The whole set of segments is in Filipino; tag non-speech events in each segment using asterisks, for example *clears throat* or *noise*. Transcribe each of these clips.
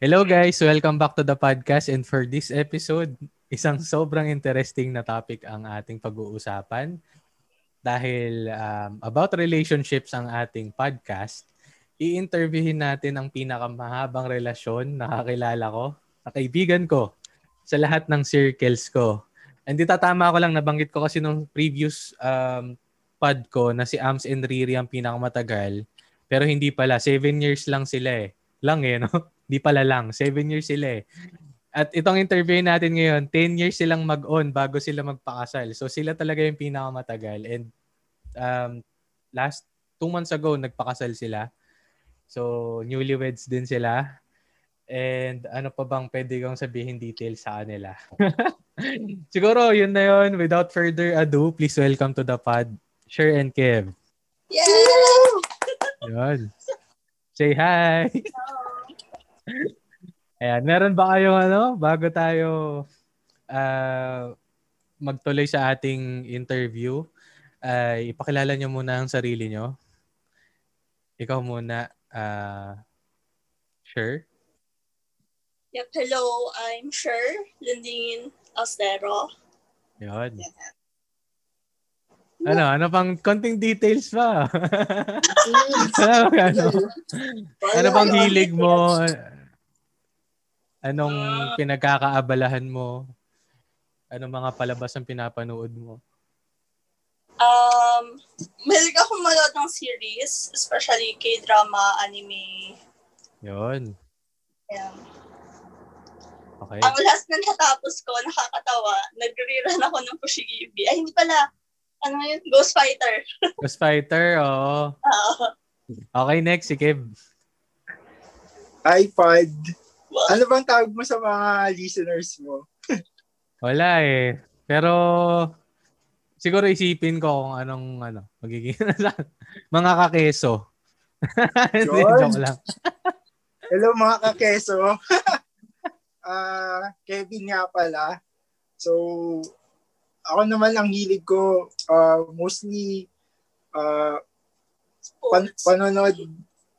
Hello guys, welcome back to the podcast and for this episode, isang sobrang interesting na topic ang ating pag-uusapan dahil um, about relationships ang ating podcast. I-interviewin natin ang pinakamahabang relasyon na kakilala ko, na kaibigan ko, sa lahat ng circles ko. Hindi tatama ko lang, nabanggit ko kasi nung previous um, pod ko na si Ams and Riri ang pinakamatagal. Pero hindi pala, seven years lang sila eh. Lang eh, no? Di pala lang. Seven years sila eh. At itong interview natin ngayon, 10 years silang mag-on bago sila magpakasal. So sila talaga yung pinakamatagal. And um, last two months ago, nagpakasal sila. So newlyweds din sila. And ano pa bang pwede kong sabihin details sa kanila? *laughs* Siguro yun na yun. Without further ado, please welcome to the pod, Sher and Kev. Yeah! Yun. Say hi! Ayan, meron ba kayong ano, bago tayo uh, magtuloy sa ating interview, uh, ipakilala nyo muna ang sarili nyo. Ikaw muna, uh, sure? Yep, hello, I'm Sher Lindingin Austero. Yun. Ano, ano pang konting details pa? ano, ano, ano pang hilig mo? Anong pinagkakaabalahan mo? Anong mga palabas ang pinapanood mo? Um, mahilig ako manood ng series, especially K-drama, anime. Yun. Ayan. Okay. Ang last na natapos ko, nakakatawa, nag-rerun ako ng Pushigibi. Ay, hindi pala. Ano yun? Ghost Fighter. *laughs* Ghost Fighter, oo. Uh, Okay, next, si Kev. iPod. Ano bang tawag mo sa mga listeners mo? *laughs* Wala eh. Pero siguro isipin ko kung anong ano, magiging *laughs* mga kakeso. *laughs* Hindi, joke lang. Hello mga kakeso. Ah, Kevin nga pala. So, ako naman ang hilig ko ah, mostly ah, pan- panonood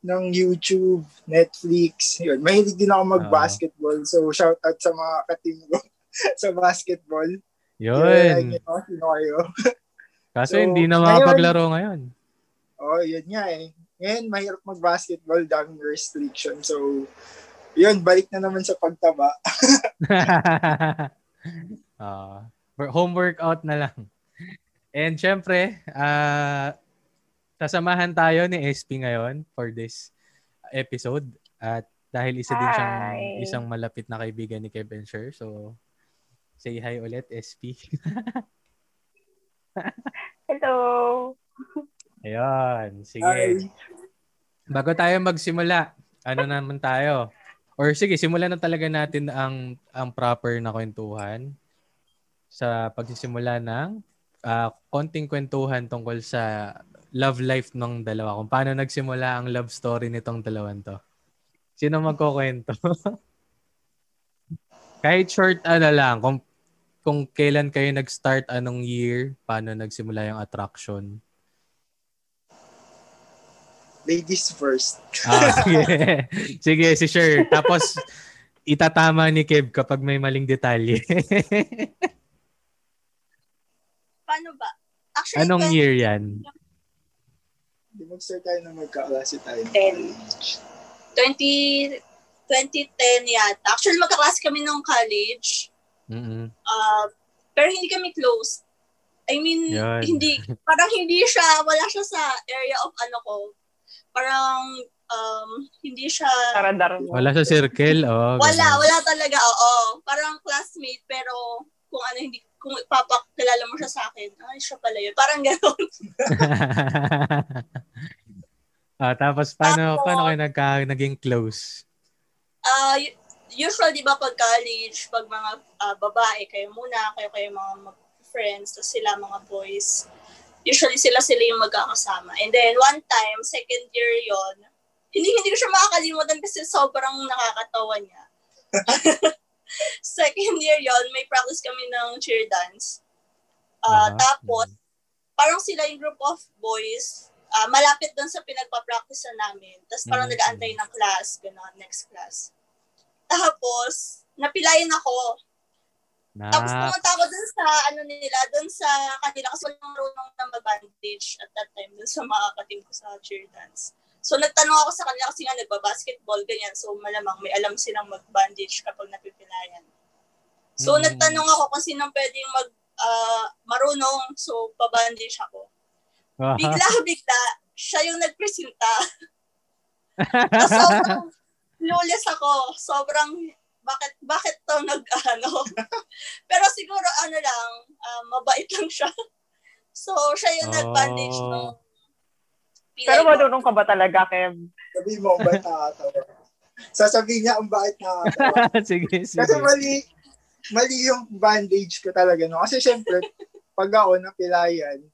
ng YouTube, Netflix. Yun. Mahilig din ako mag-basketball. So, shout out sa mga katim ko *laughs* sa basketball. Yun. Yeah, you sino kayo? Kaso So, hindi na makapaglaro ngayon. Oh, yun nga eh. Ngayon, mahirap mag-basketball, daming restriction. So, yun, balik na naman sa pagtaba. *laughs* Ah, home workout na lang. And syempre, ah sasamahan tayo ni SP ngayon for this episode. At dahil isa din siyang Hi. isang malapit na kaibigan ni Kevin Sher. So, say hi ulit, SP. *laughs* Hello. Ayun, sige. Ay, Bago tayo magsimula, ano naman tayo? Or sige, simulan na talaga natin ang ang proper na kwentuhan sa pagsisimula ng ah, konting kwentuhan tungkol sa love life ng dalawa. Kung paano nagsimula ang love story nitong dalawang to. Sino magkukwento? *laughs* Kahit short ano lang, kung kung kailan kayo nag-start, anong year, paano nagsimula yung attraction. ladies first. Ah, *laughs* sige. sige, si Sher. Tapos, itatama ni Kev kapag may maling detalye. *laughs* Paano ba? Actually, Anong year yan? Hindi mag-start tayo na magkaklase tayo. ng Ten. college. 20, 2010 yata. Actually, magkaklase kami nung college. Mm-mm. Uh, pero hindi kami close. I mean, Yan. hindi, *laughs* parang hindi siya, wala siya sa area of ano ko. Parang, um, hindi siya, Taradar mo. Wala sa circle? Oh, wala, ganun. wala talaga, oo. Parang classmate, pero kung ano, hindi, kung ipapakilala mo siya sa akin, ay, siya pala yun. Parang gano'n. *laughs* ah, tapos, paano, Tapos- paano kayo nagka, naging close? Ah, y- usual, di ba, pag college, pag mga ah, babae, kayo muna, kayo kayo mga friends, tapos sila mga boys. Usually, sila sila yung magkakasama. And then, one time, second year yon hindi, hindi ko siya makakalimutan kasi sobrang nakakatawa niya. *laughs* second year yon may practice kami ng cheer dance. Ah, Aha. Tapos, parang sila yung group of boys, ah, malapit doon sa pinagpa-practice namin. Tapos parang Mhm. nag-aantay ng class, gano'n, next class. Tapos, napilayan ako. Tapos Na, pumunta ako dun sa, ano nila, dun sa kanila, kasi walang marunong na mag-bandage at that time, dun sa mga kating ko sa cheer dance. So, nagtanong ako sa kanila kasi nga nagba-basketball, ganyan. So, malamang may alam silang mag-bandage kapag napipilayan. So, Mm. nagtanong ako kung sinong pwedeng mag, ah, marunong. So, pabandage ako. Aha. Bigla-bigla, siya yung nagpresenta. *laughs* Tapos sobrang clueless ako. Sobrang, bakit, bakit to nag, ano. *laughs* Pero siguro, ano lang, ah, mabait lang siya. *laughs* So, siya yung Oh. nag-bandage nung pilay Pero marunong ka ba talaga, Kev? Sabi mo, ang bait nakakatawa. Sasabihin niya, ang bait nakakatawa. sige, sige. Kasi mali, mali yung bandage ko talaga. No? Kasi syempre, pag ako napilayan,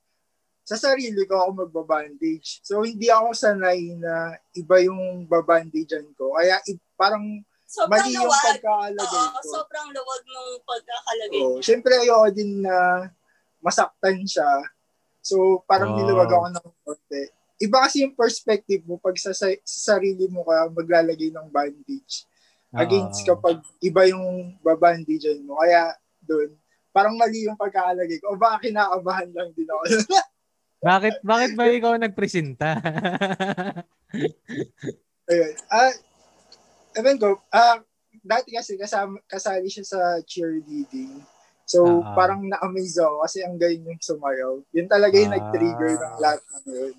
sa sarili ko ako magbabandage. So, hindi ako sanay na iba yung babandagean ko. Kaya i- parang Sobrang mali yung luwag. pagkakalagay Oo, ko. sobrang luwag nung pagkakalagay Oh, niya. syempre ayoko din na masaktan siya. So, parang Wow. niluwag ako ng konti. Iba kasi yung perspective mo pag sa, sa sarili mo ka maglalagay ng bandage. Against Oo. kapag iba yung babandagean mo. Kaya doon, parang mali yung pagkakalagay ko. O baka kinakabahan lang din ako. *laughs* Bakit bakit ba ikaw nagpresenta? *laughs* Ayun. Ah, ewan ko, ah, dati kasi kasama, kasali siya sa cheerleading. So, Ah. parang na-amaze ako kasi ang galing yung sumayaw. Yun talaga yung Ah. nag-trigger ng lahat ng yun.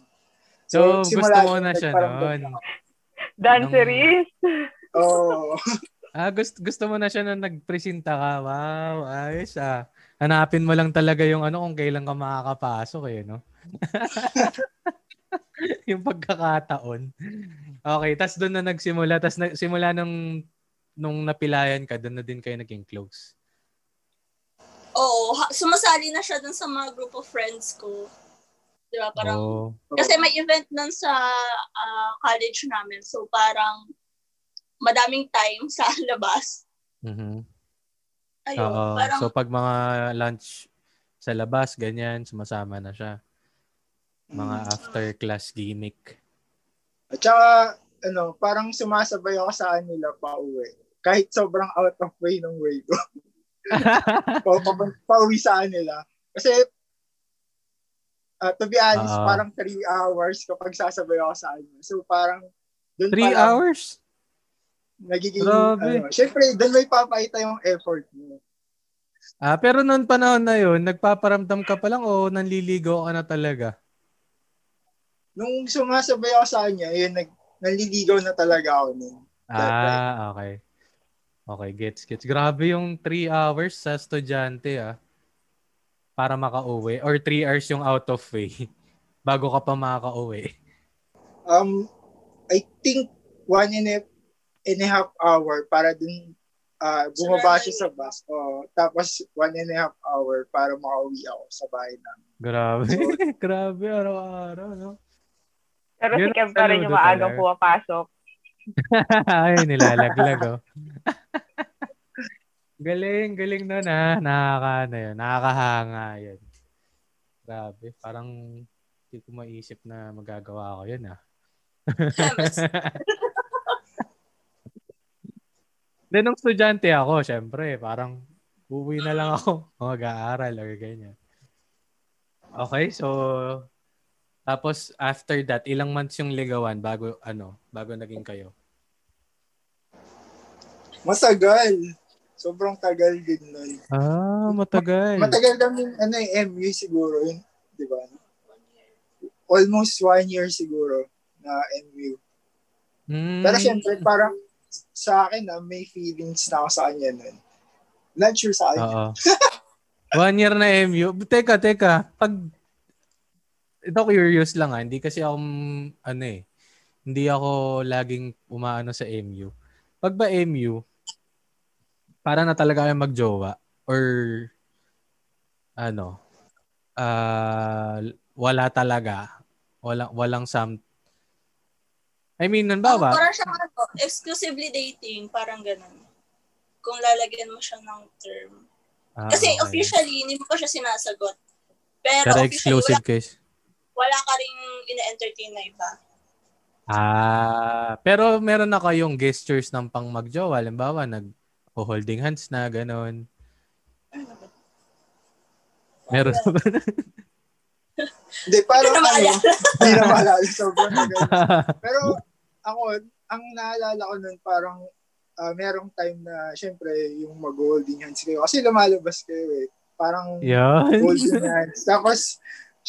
So, gusto simula mo yun, na siya noon. Dancerist? Oo. *laughs* Ah, gusto, gusto mo na siya na nagpresenta ka. Wow, ayos ah. Hanapin mo lang talaga yung ano kung kailan ka makakapasok eh, no? *laughs* yung pagkakataon. Okay, tas doon na nagsimula. Tas na, simula nung, nung napilayan ka, doon na din kayo naging close. Oo, sumasali na siya dun sa mga group of friends ko. Di ba? Parang, Oh. Kasi may event nun sa ah, college namin. So parang madaming time sa *laughs* labas. Mhm. Ayun, Oo. parang So pag mga lunch sa labas, ganyan, sumasama na siya. Mga Mm. after class gimmick. At saka, ano, parang sumasabay ako sa kanila pa uwi. Kahit sobrang out of way ng way ko. *laughs* pa, pa, pauwi sa kanila. Kasi, uh, to be honest, Oo. parang 3 hours kapag sasabay ako sa kanila. So, parang, dun Three pa lang, hours? nagiging, Grabe. ano, syempre, dun may papakita yung effort mo. Ah, pero noon panahon na yun, nagpaparamdam ka pa lang o nanliligaw ka na talaga? Nung sumasabay ako sa kanya, yun, nag, nanliligaw na talaga ako nun. Ah, okay. Okay, gets, gets. Grabe yung 3 hours sa estudyante ah. Para makauwi. Or 3 hours yung out of way. *laughs* Bago ka pa makakauwi. Um, I think one and a, and a half hour para dun ah bumaba siya sa bus. Oh, tapos one and a half hour para makauwi ako sa bahay namin. Grabe. *laughs* Grabe, araw-araw, no? Pero Yun si Kev pa rin yung maagang pumapasok. *laughs* Ay, nilalaglag, oh. *laughs* galing, galing nun, ha? Nakaka, yun. Nakakahanga yun. Grabe. Parang hindi ko maisip na magagawa ko yun, ah. *laughs* Then, nung estudyante ako, syempre, parang uwi na lang ako. Mag-aaral or ganyan. Okay, so tapos after that, ilang months yung ligawan bago ano, bago naging kayo? Masagal. Sobrang tagal din nun. Ah, matagal. Matagal kami, ano eh, MU siguro yun. Di ba? Almost one year siguro na MU. Mm. Pero syempre, parang sa akin na may feelings na ako sa kanya nun. Not sure sa kanya. Oo. *laughs* One year na MU. Teka, teka. Pag ito curious lang ah. Hindi kasi ako ano eh. Hindi ako laging umaano sa MU. pag ba MU, para na talaga kayo magjowa or ano, ah wala talaga. Walang walang some I mean, nun ba ba? Parang siyang ano, exclusively dating, parang ganun. Kung lalagyan mo siya ng term. Ah, Kasi okay. officially, hindi mo pa siya sinasagot. Pero, Pero officially, exclusive wala, case. Wala ka rin ina-entertain na iba. Ah, pero meron na kayong gestures ng pang magjowa. Halimbawa, nag holding hands na, ganon. Meron na ba? Hindi, parang Hindi na ano, hindi na maalala. Sobrang. *laughs* Pero ako, ang naalala ko nun parang ah, merong time na syempre yung mag-holding hands kayo. Kasi lumalabas kayo eh. Parang Yan. holding hands. Tapos,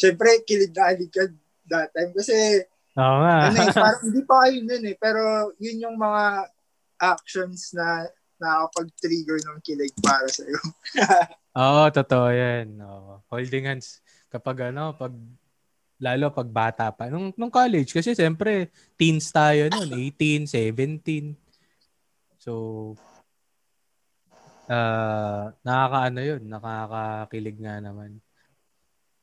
syempre, kilid na alig ka that time. Kasi, Oo nga. ano eh, *laughs* parang hindi pa kayo nun eh. Pero yun yung mga actions na nakakapag-trigger ng kilig para sa'yo. *laughs* Oo, totoo yan. Oo. Holding hands. Kapag ano, pag lalo pag bata pa. Nung, nung college, kasi siyempre, teens tayo noon, 18, 17. So, uh, nakakaano yun, nakakakilig nga naman.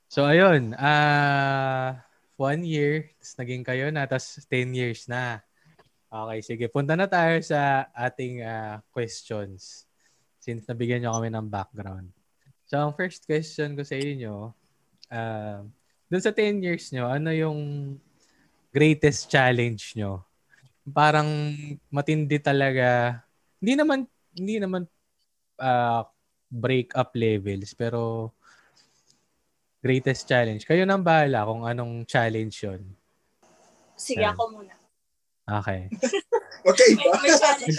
So, ayun, ah one year, tapos naging kayo na, tapos 10 years na. Okay, sige. Punta na tayo sa ating ah, questions. Since nabigyan nyo kami ng background. So, ang first question ko sa inyo, uh, dun sa 10 years nyo, ano yung greatest challenge nyo? Parang matindi talaga. Hindi naman, hindi naman uh, break up levels, pero greatest challenge. Kayo nang bahala kung anong challenge yon. Sige, ako muna. Okay. *laughs* Okay ba?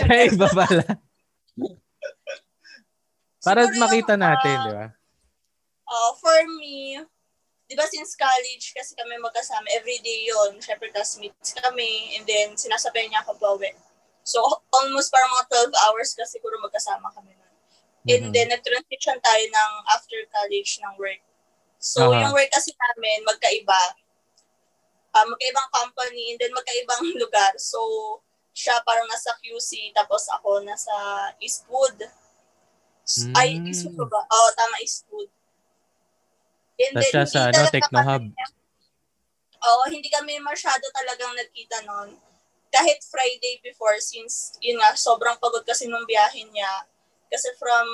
Okay, iba pala. Para Siguro yung, makita natin, ah, di ba? Uh, for me, di ba since college kasi kami magkasama, everyday yon Siyempre, classmates kami, and then sinasabay niya ako bawi. So, almost parang mga 12 hours kasi siguro magkasama kami nun. And Mhm. then, nag-transition tayo ng after college ng work. So, Aha. yung work kasi namin, magkaiba. Uh, magkaibang company, and then magkaibang *laughs* lugar. So, siya parang nasa QC, tapos ako nasa Eastwood. S- Ay, Mm. Eastwood ba? Oo, tama, Eastwood. And Tapos siya hindi sa ano, Technohub. Oo, hindi kami masyado talagang nagkita noon. Kahit Friday before, since, yun nga, sobrang pagod kasi nung biyahe niya. Kasi from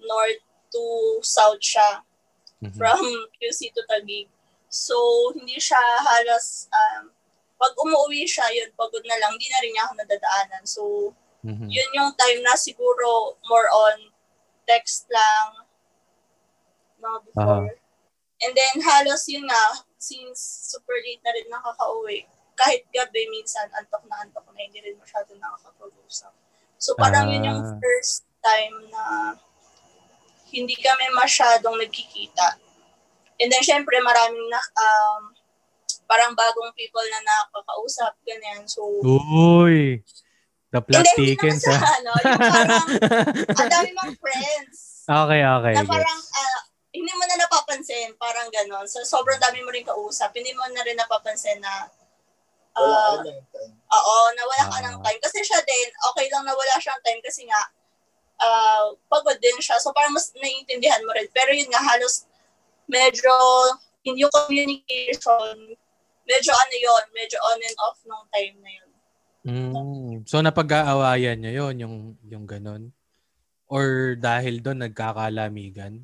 north to south siya. Mhm. From QC to Taguig. So, hindi siya halos, um, pag umuwi siya, yun, pagod na lang, hindi na rin niya ako nadadaanan. So, Mhm. yun yung time na siguro more on text lang mga before. And then halos yun nga, since super late na rin nakaka-uwi, kahit gabi minsan antok na antok na hindi rin masyado nakakapag-usap. So parang yun yung Ah. first time na hindi kami masyadong nagkikita. And then syempre maraming na, um, parang bagong people na nakakausap, ganyan. So, Uy! The plot hindi, hindi naman thickens, sa ah. ano, yung parang, ang dami mong friends. okay, okay. na parang, gets. ah, hindi mo na napapansin, parang ganon. So, sobrang dami mo rin kausap. Hindi mo na rin napapansin na, Wala ah, ka lang time. oo, nawala ka Ah. ng time. Kasi siya din, okay lang nawala siyang time kasi nga, ah, pagod din siya. So, parang mas naiintindihan mo rin. Pero yun nga, halos medyo, yung communication, medyo ano yun, medyo on and off nung time na yun. Mm. So, napag-aawayan nyo yun, yung, yung ganun? Or dahil doon nagkakalamigan?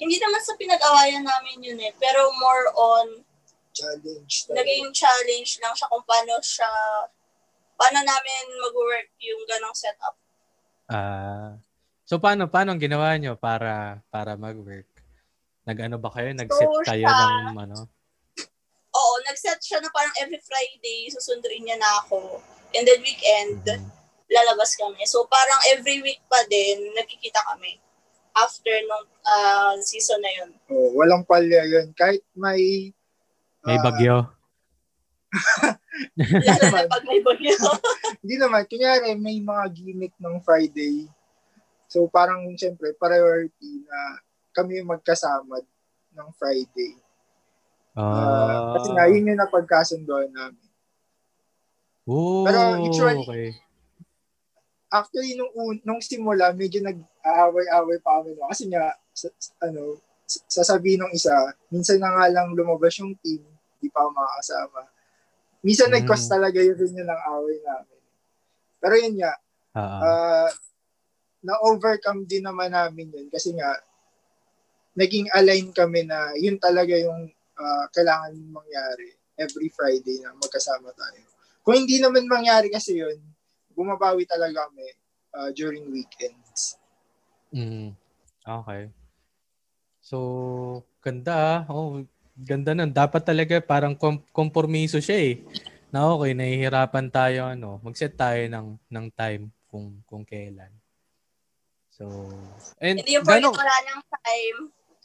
Hindi naman sa pinag-awayan namin yun eh, pero more on Challenge. naging challenge lang siya kung paano siya, paano namin mag-work yung ganong setup. Ah. so, paano, paano ang ginawa nyo para, para mag-work? Nag-ano ba kayo? Nag-set So, kayo siya- ng ano? Oo, nag-set siya na parang every Friday, susunduin niya na ako. And then weekend, Mhm. lalabas kami. So parang every week pa din, nagkikita kami. After nung ah, season na yun. Oh, walang palya yun. Kahit may... May ah, bagyo. Lalo na pag may bagyo. *laughs* Hindi naman. Kunyari, may mga gimmick ng Friday. So, parang, siyempre, priority na kami yung magkasama ng Friday. Ah, Ah. kasi nga, yun yung napagkasundoan namin. Oh, Pero usually- okay. actually, nung, un- nung simula, medyo nag-aaway-aaway pa kami. No? Kasi nga, sa, sa- ano, sasabihin ng isa, minsan na nga lang lumabas yung team, di pa ako makakasama. Minsan Mm. nag-cause talaga yun yun ng away namin. Pero yun nga, Oo. ah, na-overcome din naman namin yun kasi nga, naging align kami na yun talaga yung ah, kailangan mangyari every Friday na magkasama tayo. Kung hindi naman mangyari kasi yun, bumabawi talaga kami ah, during weekends. Mm. Okay. So, ganda. Oh, ganda nun. Dapat talaga parang kom- kompromiso siya eh. Na okay, nahihirapan tayo ano, mag-set tayo ng ng time kung kung kailan. So, and Hindi yung gano'ng- wala ng time,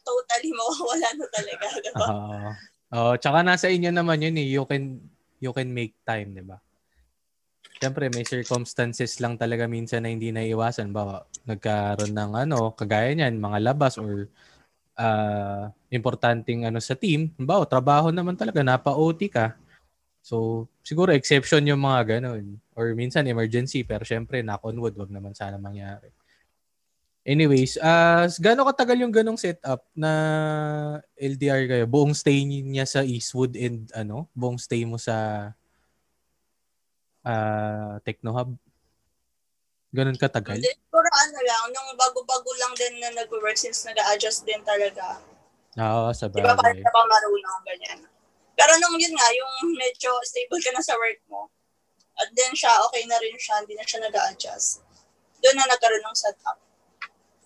totally mawawala na talaga. Diba? Oo. Oo, tsaka nasa inyo naman yun eh. You can you can make time, 'di ba? Siyempre, may circumstances lang talaga minsan na hindi naiiwasan. Ba, nagkaroon ng ano, kagaya niyan, mga labas or ah importanteng ano sa team. Ba, trabaho naman talaga, napa-OT ka. So, siguro exception yung mga ganun. Or minsan emergency, pero syempre, knock on wood, wag naman sana mangyari. Anyways, uh, gano'ng katagal yung ganong setup na LDR kayo? Buong stay niya sa Eastwood and ano? Buong stay mo sa uh, Techno Hub? Ganon katagal? Hindi, siguro ano lang, nung bago-bago lang din na nag-work since nag-adjust din talaga. Oo, sa Di ba parang bagay. pa marunong, ganyan. Pero nung yun nga, yung medyo stable ka na sa work mo, at then siya, okay na rin siya, hindi na siya nag-adjust. Doon na nagkaroon ng setup.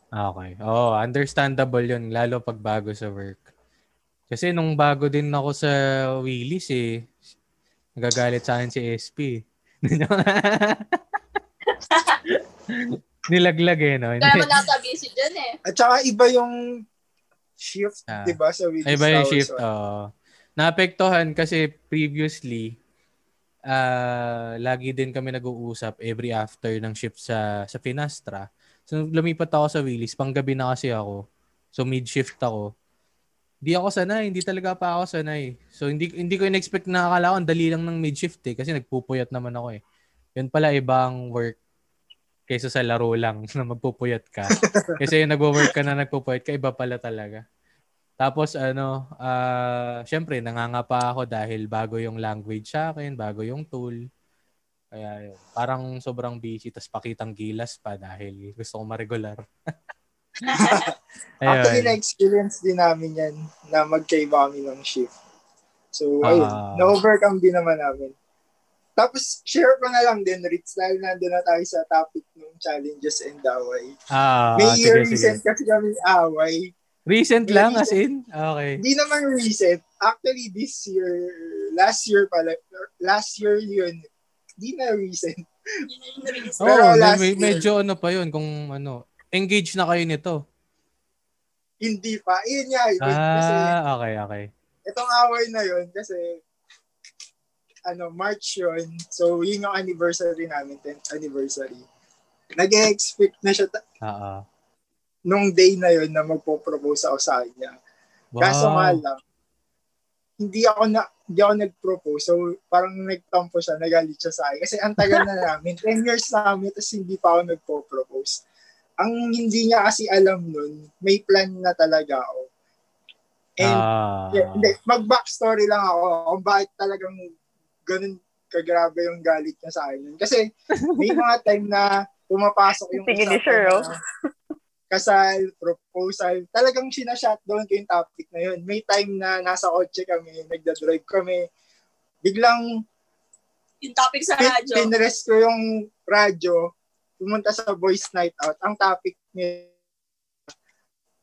Okay. Oo, understandable yun, lalo pag bago sa work. Kasi nung bago din ako sa Willis eh, nagagalit sa akin si SP. *laughs* *laughs* *laughs* Nilaglag eh, no? Kaya naman nasa busy dyan eh. At saka iba yung shift, Ah. di ba, sa Willis Ay, ba yung shift? Oo. naapektuhan kasi previously, ah lagi din kami nag-uusap every after ng shift sa sa Finastra. So, lumipat ako sa Willis. Panggabi na kasi ako. So, mid-shift ako. Hindi ako sanay. Hindi talaga pa ako sanay. So, hindi hindi ko in-expect na akala ko ang dali lang ng mid-shift eh. Kasi nagpupuyat naman ako eh. Yun pala ibang work kaysa sa laro lang *laughs* na magpupuyat ka. Kasi yung nagwo-work ka na nagpupuyat ka, iba pala talaga. Tapos ano, ah syempre nangangapa ako dahil bago yung language sa akin, bago yung tool. Kaya yun, parang sobrang busy tapos pakitang gilas pa dahil gusto ko ma-regular. *laughs* Actually, na-experience din namin yan na magkaiba kami ng shift. So, Ah. ayun, na-overcome din naman namin. Tapos, share ko na lang din, Ritz, dahil nandun na tayo sa topic ng challenges and away. Ah, May sige, recent sige. kasi kami away. Recent may lang as recent- in? Okay. Hindi naman recent. Actually, this year, last year pala, last year yun. Hindi na recent. *laughs* Oh, Pero last may- year- medyo ano pa yun kung ano, engage na kayo nito. Hindi pa. Yun nga yun. Kasi, Ah, okay, okay. itong away na yun, kasi, ano, March yun. So, yun yung anniversary namin, 10th anniversary. Nag-expect na siya ta- Oo. nung day na yun na magpo-propose ako sa kanya. Wow. Kaso nga lang, hindi ako na hindi ako nag-propose. So, parang nagtampo siya, nagalit siya sa akin. Kasi ang tagal na namin. *laughs* 10 years na kami, tapos hindi pa ako nagpo-propose. Ang hindi niya kasi alam nun, may plan na talaga ako. And, ah. yeah, hindi, mag-backstory lang ako kung bakit talagang ganun kagrabe yung galit niya sa akin. Kasi may mga time na pumapasok yung Sige Sir, oh. na kasal, proposal. Talagang sinashutdown ko yung topic na yun. May time na nasa kotse kami, nagda-drive kami. Biglang Yung topic sa pin- radyo. pinrest ko yung radyo, pumunta sa voice night out. Ang topic niya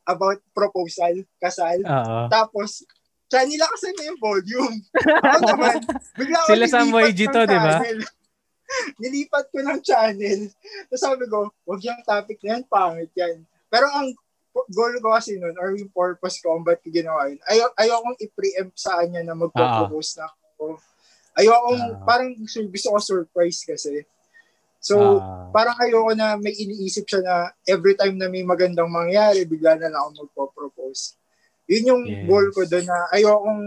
about proposal, kasal. Oo. Tapos, siya nila kasi na yung volume. *laughs* Ako naman, bigla ako Sila sa ng to, di ba? *laughs* nilipat ko ng channel. Tapos sabi ko, wag yung topic na yan, pangit yan. Pero ang goal ko kasi nun, or yung purpose ko, ba't ko ginawa yun, ayaw, ayaw kong i-preempt sa kanya na magpo-propose na ako. Ayaw kong, Ah. parang gusto ko surprise kasi. So, Ah. parang ayoko na may iniisip siya na every time na may magandang mangyari, bigla na lang ako magpo-propose. Yun yung Yes. goal ko doon na ayokong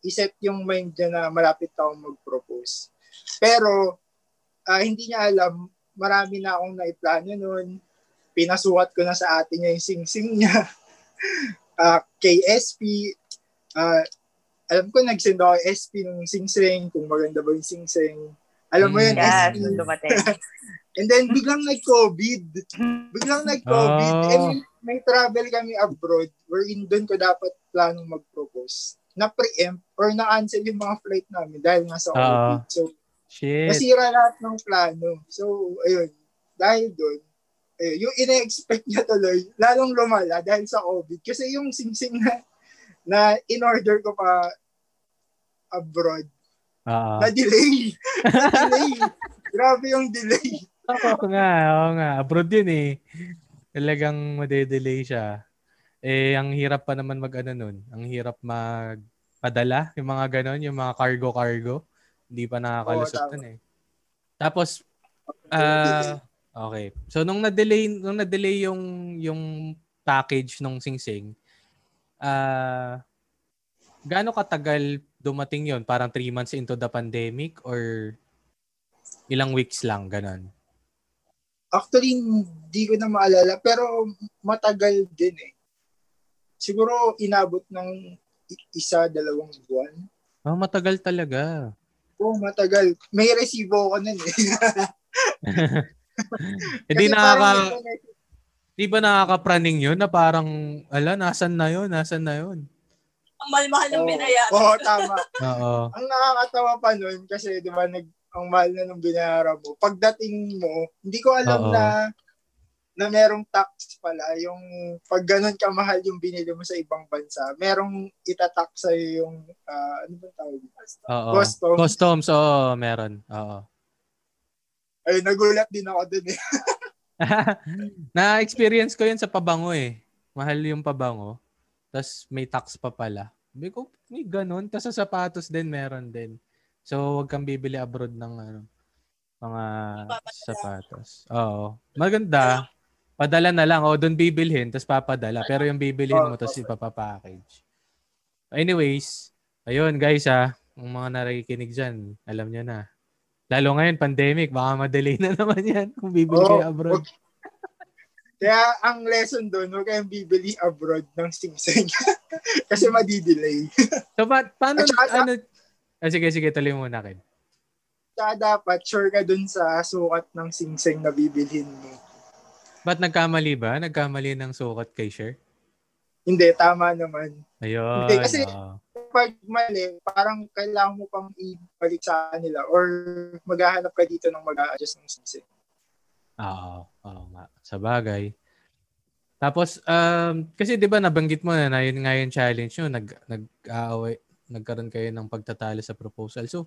iset yung mind niya na malapit ako mag-propose. Pero, ah, hindi niya alam, marami na akong naiplano noon. Pinasukat ko na sa ate niya yung sing-sing niya. *laughs* Ah, kay SP, ah, alam ko nagsend ako SP ng sing-sing, kung maganda ba yung sing-sing. Alam mo Mm. yun, Yes, SP. nung. *laughs* And then biglang nag-COVID. Biglang nag-COVID. Oh. And may travel kami abroad wherein doon ko dapat planong mag-propose. Na-preempt or na-cancel yung mga flight namin dahil nga sa Oo. COVID. So, Shit. nasira lahat ng plano. So, ayun. Dahil doon, ayun, yung ina-expect niya tuloy, lalong lumala dahil sa COVID. Kasi yung sing-sing na, na in-order ko pa abroad, Oo. na-delay. *laughs* na-delay. Grabe yung delay. Oo nga, oo nga. Abroad yun eh. Talagang madedelay siya. Eh, ang hirap pa naman mag ano nun. Ang hirap magpadala. Yung mga ganon, yung mga cargo-cargo. Hindi pa nakakalusot tama. nun eh. Tapos, ah, okay. So, nung na-delay, nung na-delay yung, yung package nung Sing-Sing, ah, gaano katagal dumating yon Parang three months into the pandemic or ilang weeks lang, ganon? Actually, hindi ko na maalala, pero matagal din eh. Siguro inabot ng isa, dalawang buwan. Oh, matagal talaga. Oo, matagal. May resibo ko nun eh. *laughs* Hindi Kasi nakaka Di ba nakakapraning yun na parang, ala, nasan na yun? Nasan na yun? Ang mahal-mahal ng Oo. binayaran. Oo, tama. *laughs* Oo. Ang nakakatawa pa nun, kasi di ba, nag, ang mahal na nung binayaran mo. Pagdating mo, hindi ko alam Oo. na na merong tax pala, yung pag ganun kamahal yung binili mo sa ibang bansa, merong itatax sa yung, ah, ano ba tawag? Oo. Customs. Customs, oo, meron. Oo. Ay, nagulat din ako dun eh. *laughs* *laughs* Na-experience ko yun sa pabango eh. Mahal yung pabango. Tapos may tax pa pala. Sabi ko, may ganun. Tapos sa sapatos din, meron din. So, wag kang bibili abroad ng ano, mga Papadala. sapatos. Oo. Maganda. Padala na lang. O, doon bibilhin, tapos papadala. Pero yung bibilhin mo, tapos ipapapackage. Anyways, ayun guys ha. Ang mga nakikinig dyan, alam nyo na. Lalo ngayon, pandemic, baka madelay na *laughs* naman yan kung bibili Oo, kayo abroad. wag- Kaya ang lesson doon, huwag kayong bibili abroad ng sing-sing. *laughs* Kasi madidelay. So, pa- paano, At saka- ano, ah, sige, sige, tuloy muna, Ken. Kaya dapat sure ka dun sa sukat ng sing-sing na bibilhin mo. Ba't nagkamali ba? Nagkamali ng sukat kay Sher? Hindi, tama naman. Ayun. Hindi, kasi- oo. Pag mali, parang kailangan mo pang ibalik sa kanila or maghahanap ka dito ng mag-a-adjust ng sing-sing. Oo, oo nga. Sa bagay. Tapos, um, kasi di ba nabanggit mo na, na yun nga yung challenge nyo, nag, nag-aaway, nagkaroon kayo ng pagtatalo sa proposal. So,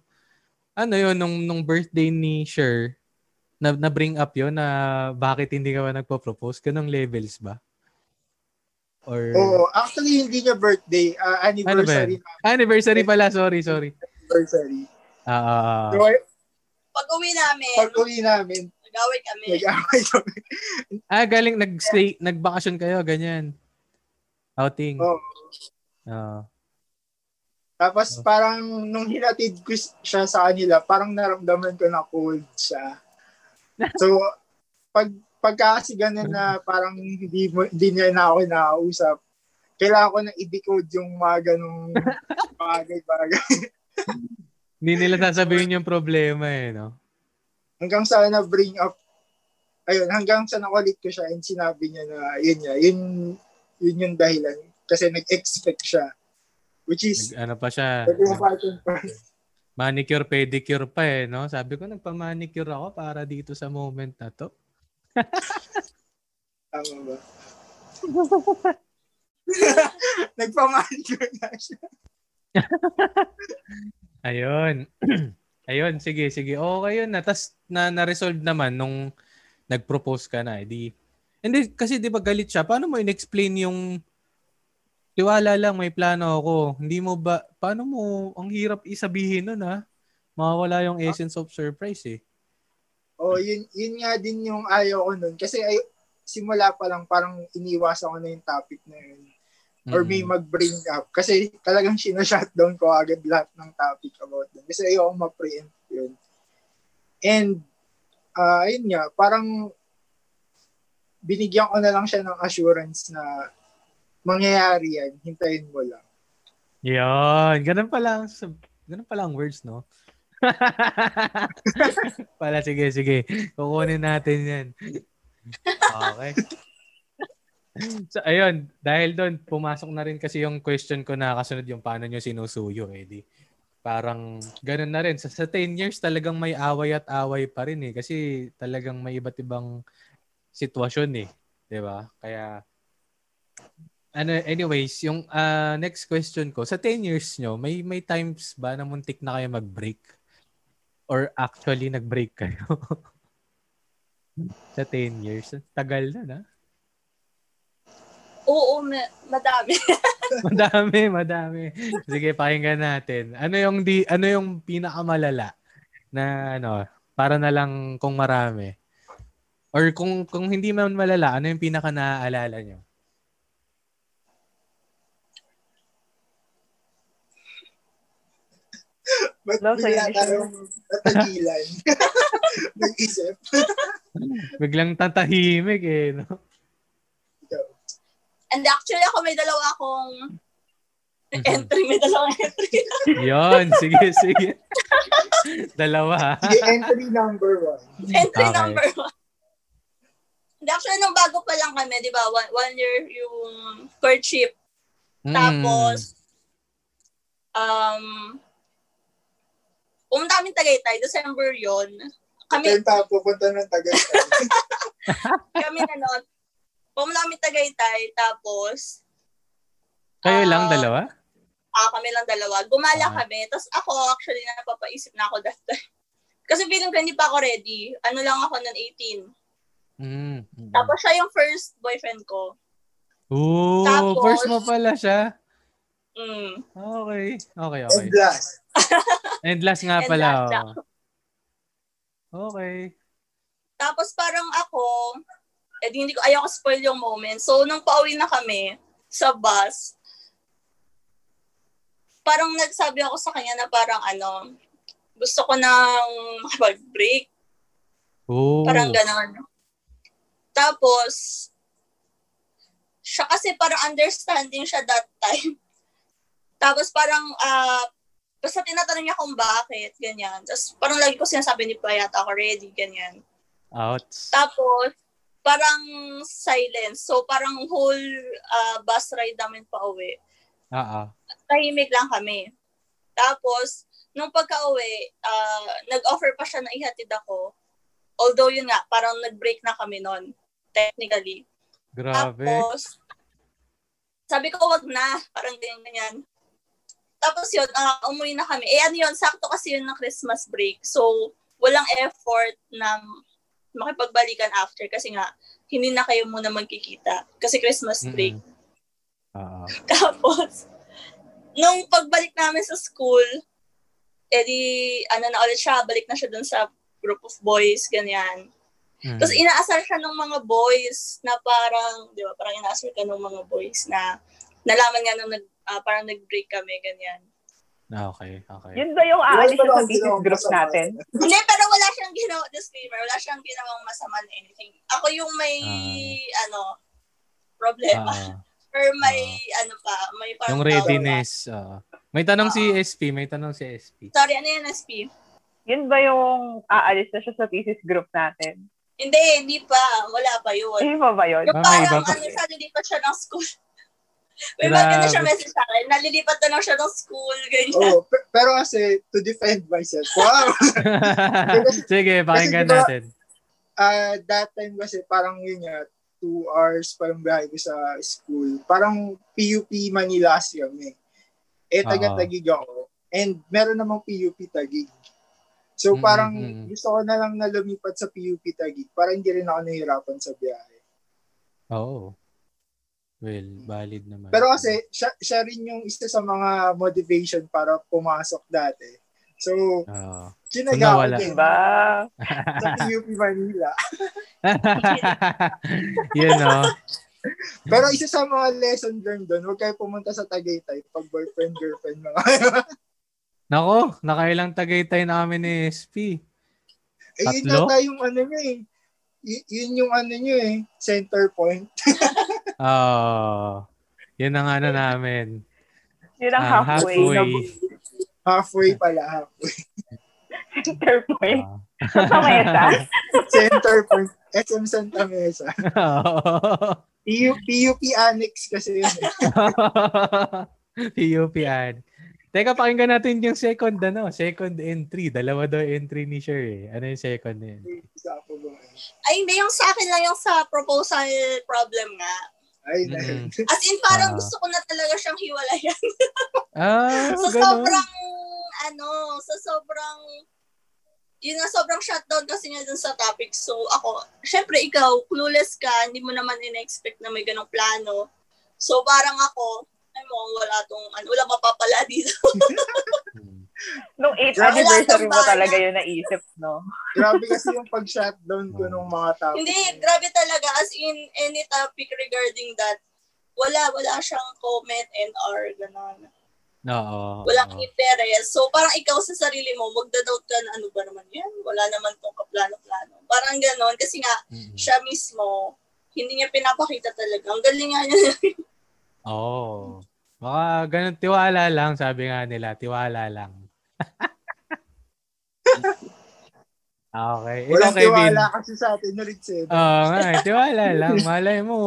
ano yun, nung, nung birthday ni Sher, na, na-bring up yun na bakit hindi ka ba nagpo-propose? Ganong levels ba? Or, Oo, actually hindi niya birthday, ah, anniversary na anniversary pala, sorry, sorry. anniversary. Ah, ah, ah. So, Pag uwi namin, pag uwi namin, nag-away kami. nag-away kami. ah, galing, nag-stay, nagbakasyon kayo, ganyan. Outing. Oo. Ah. Tapos parang nung hinatid ko siya sa kanila, parang naramdaman ko na cold siya. So, pag pagka kasi ganun na *laughs* parang hindi, mo, hindi niya na ako nakakausap, kailangan ko na i-decode yung mga ganung *laughs* bagay-bagay. Hindi nila sasabihin yung problema eh, no? hanggang sa na-bring up, ayun, hanggang sa nakulit ko siya and sinabi niya na yun niya, yun, yun yung dahilan. Kasi nag-expect siya. Which is, Nag, ano pa siya, manicure, pedicure pa eh, no? Sabi ko, nagpa-manicure ako para dito sa moment na to. *laughs* Tama ba? *laughs* Nagpamanicure na siya. *laughs* Ayun. *clears throat* Ayun, sige, sige. Okay yun na. Tapos na, na-resolve naman nung nag-propose ka na. Di, hindi, kasi di ba galit siya? Paano mo in-explain yung tiwala lang, may plano ako. Hindi mo ba, paano mo, ang hirap isabihin nun ha? Mawawala yung essence of surprise eh. Oh, yun, yun nga din yung ayaw ko nun. Kasi ay, simula pa lang parang iniwasan ko na yung topic na yun. Or may Mm. mag-bring up. Kasi talagang sinashutdown ko agad lahat ng topic about them. Kasi ayoko ma-preempt yun. And ah ayun nga, parang binigyan ko na lang siya ng assurance na mangyayari yan, hintayin mo lang. Yun. Ganun pala. Ganun pala ang words, no? *laughs* pala, sige, sige. Kukunin natin yan. Okay. So, ayun. Dahil doon, pumasok na rin kasi yung question ko na kasunod yung paano nyo sinusuyo, eh. Di, parang ganun na rin. Sa, sa 10 years, talagang may away at away pa rin, eh. Kasi talagang may iba't ibang sitwasyon, eh. ba? Kaya, ano, anyways, yung ah, next question ko, sa 10 years nyo, may may times ba na muntik na kayo mag-break? Or actually nag-break kayo? *laughs* sa 10 years. Tagal na na. Oo, ma- madami. *laughs* Madami, madami. Sige, pakinggan natin. Ano yung di ano yung pinakamalala na ano, para na lang kung marami. Or kung kung hindi man malala, ano yung pinaka naaalala nyo? Ba't Love sa bigla tayong natagilan? *laughs* Nag-isip. Biglang tatahimik eh, no? And actually, ako may dalawa akong entry. May dalawang entry. *laughs* Yon, sige, sige. *laughs* Dalawa. Sige, entry number one. entry Okay. number one. And actually, nung bago pa lang kami, di ba, one, one year yung courtship. Mm. Tapos, um, pumunta kami Tagaytay, December yon Kami, Kaya tayo pupunta ng Tagaytay. *laughs* kami ano, pumunta kami Tagaytay, tapos, Kayo lang ah, dalawa? ah, kami lang dalawa. Gumala Ah. kami. Tapos ako, actually, napapaisip na ako that time. *laughs* Kasi feeling ko hindi pa ako ready. Ano lang ako nun, 18. Mm. mm. Tapos siya yung first boyfriend ko. Ooh, Tapos- first mo pala siya. Mm. Okay. Okay, okay. And last, *laughs* And last nga And pala. last na. oh. Okay. Tapos parang ako, eh di hindi ko, ayaw ko spoil yung moment. So, nung pauwi na kami sa bus, parang nagsabi ako sa kanya na parang ano, gusto ko nang makipag-break. Ooh. Parang ganon. Tapos, siya kasi parang understanding siya that time. *laughs* Tapos parang, ah, basta tinatanong niya kung bakit, ganyan. Tapos parang lagi ko sinasabi ni Payat, ako ready, ganyan. Outs. Tapos, parang silence. So, parang whole ah, bus ride namin pa uwi. Oo. Tahimik lang kami. Tapos, nung pagka-uwi, ah, nag-offer pa siya na ihatid ako. Although yun nga, parang nag-break na kami nun, technically. Grabe. Tapos, sabi ko, wag na. Parang ganyan, ganyan. Tapos yun, ah, umuwi na kami. Eh ano yun, sakto kasi yun ng Christmas break. So, walang effort na makipagbalikan after kasi nga, hindi na kayo muna magkikita. Kasi Christmas break. Mm-mm. Oo. *laughs* Tapos, nung pagbalik namin sa school, edi, ano na ulit siya, balik na siya dun sa group of boys, ganyan. Mm. Tapos inaasar siya ng mga boys na parang, di ba, parang inaasar ka ng mga boys na nalaman nga nung nag, ah, parang nag-break kami, ganyan. Ah, Okay, okay. Yun ba yung aalis sa pa thesis lang group natin? Hindi, pero wala siyang ginawa, disclaimer, wala siyang ginawang masama na anything. Ako yung may, ano, problema. Ah, *laughs* Or may, ano pa, may parang yung readiness. oo. may tanong si SP, may tanong si SP. pa. Sorry, ano yun, SP? Yun ba yung aalis na siya sa thesis group natin? Hindi, hindi pa. Wala pa yun. Hindi pa ba yun? Yung may parang, pa. ano siya, nililipat siya ng school. May mga siya message sa akin. Nalilipat na lang siya ng school, ganyan. oh, pe- pero kasi, to defend myself, wow! *laughs* Sige, pakinggan Kasi diba- natin. Ah, that time kasi parang yun nga, two hours pa yung biyahe ko sa school. Parang PUP Manila kasi kami. Eh, taga-tagig ako. And meron namang PUP Tagig. So Mm, parang mm, mm. gusto ko na lang na lumipat sa PUP Tagig para hindi rin ako nahihirapan sa biyahe. Oo. Well, valid naman. Pero kasi siya, siya rin yung isa sa mga motivation para pumasok dati. So, ko nawala. din Diba? sa PUP Manila. *laughs* Yun, no? Pero isa sa mga lesson learned doon, huwag kayo pumunta sa Tagaytay pag boyfriend, girlfriend mga *laughs* Nako, nakailang tagaytay na kami ni SP. Eh, yun yata yung ano nyo eh. Y- yun yung ano nyo eh. Center point. *laughs* Oh, yun ang ano namin. Yun ang Ah, halfway, halfway. na halfway pala. Halfway. center point. Ah. Sa mesa. *laughs* Center point. SM Santa Mesa. Oo. PU, PUP Annex kasi yun eh. PUP ad. Teka, pakinggan natin yung second, ano, second entry. Dalawa daw entry ni Sher eh. Ano yung second na yun? Isa po ba? Ay, hindi yung sa akin lang yung sa proposal problem nga. Ay, na Mm. As in, parang Ah. gusto ko na talaga siyang hiwalayan. Ah, so, ganun. sobrang, ano, sa sobrang, yun nga, sobrang shutdown kasi niya dun sa topic. So, ako, syempre, ikaw, clueless ka, hindi mo naman in-expect na may ganong plano. So, parang ako, ay mo, wala tong, ano, wala mapapala dito. *laughs* *laughs* Nung 8th Grabe, anniversary mo talaga yun naisip, no? Grabe kasi yung pag-shutdown ko nung mga tao. Hindi, grabe talaga. As in, any topic regarding that, wala, wala siyang comment and or gano'n. Oo. Walang oo. interest. So, parang ikaw sa sarili mo, magda-doubt ka na ano ba naman yan? Wala naman tong kaplano-plano. Parang gano'n. Kasi nga, Mm-mm. siya mismo, hindi niya pinapakita talaga. Ang galing nga niya. *laughs* Oo. Baka ganun, tiwala lang, sabi nga nila, tiwala lang. Okay. Walang Kevin. tiwala kasi sa atin na Ritzel. Oo nga, eh, tiwala lang. Malay mo,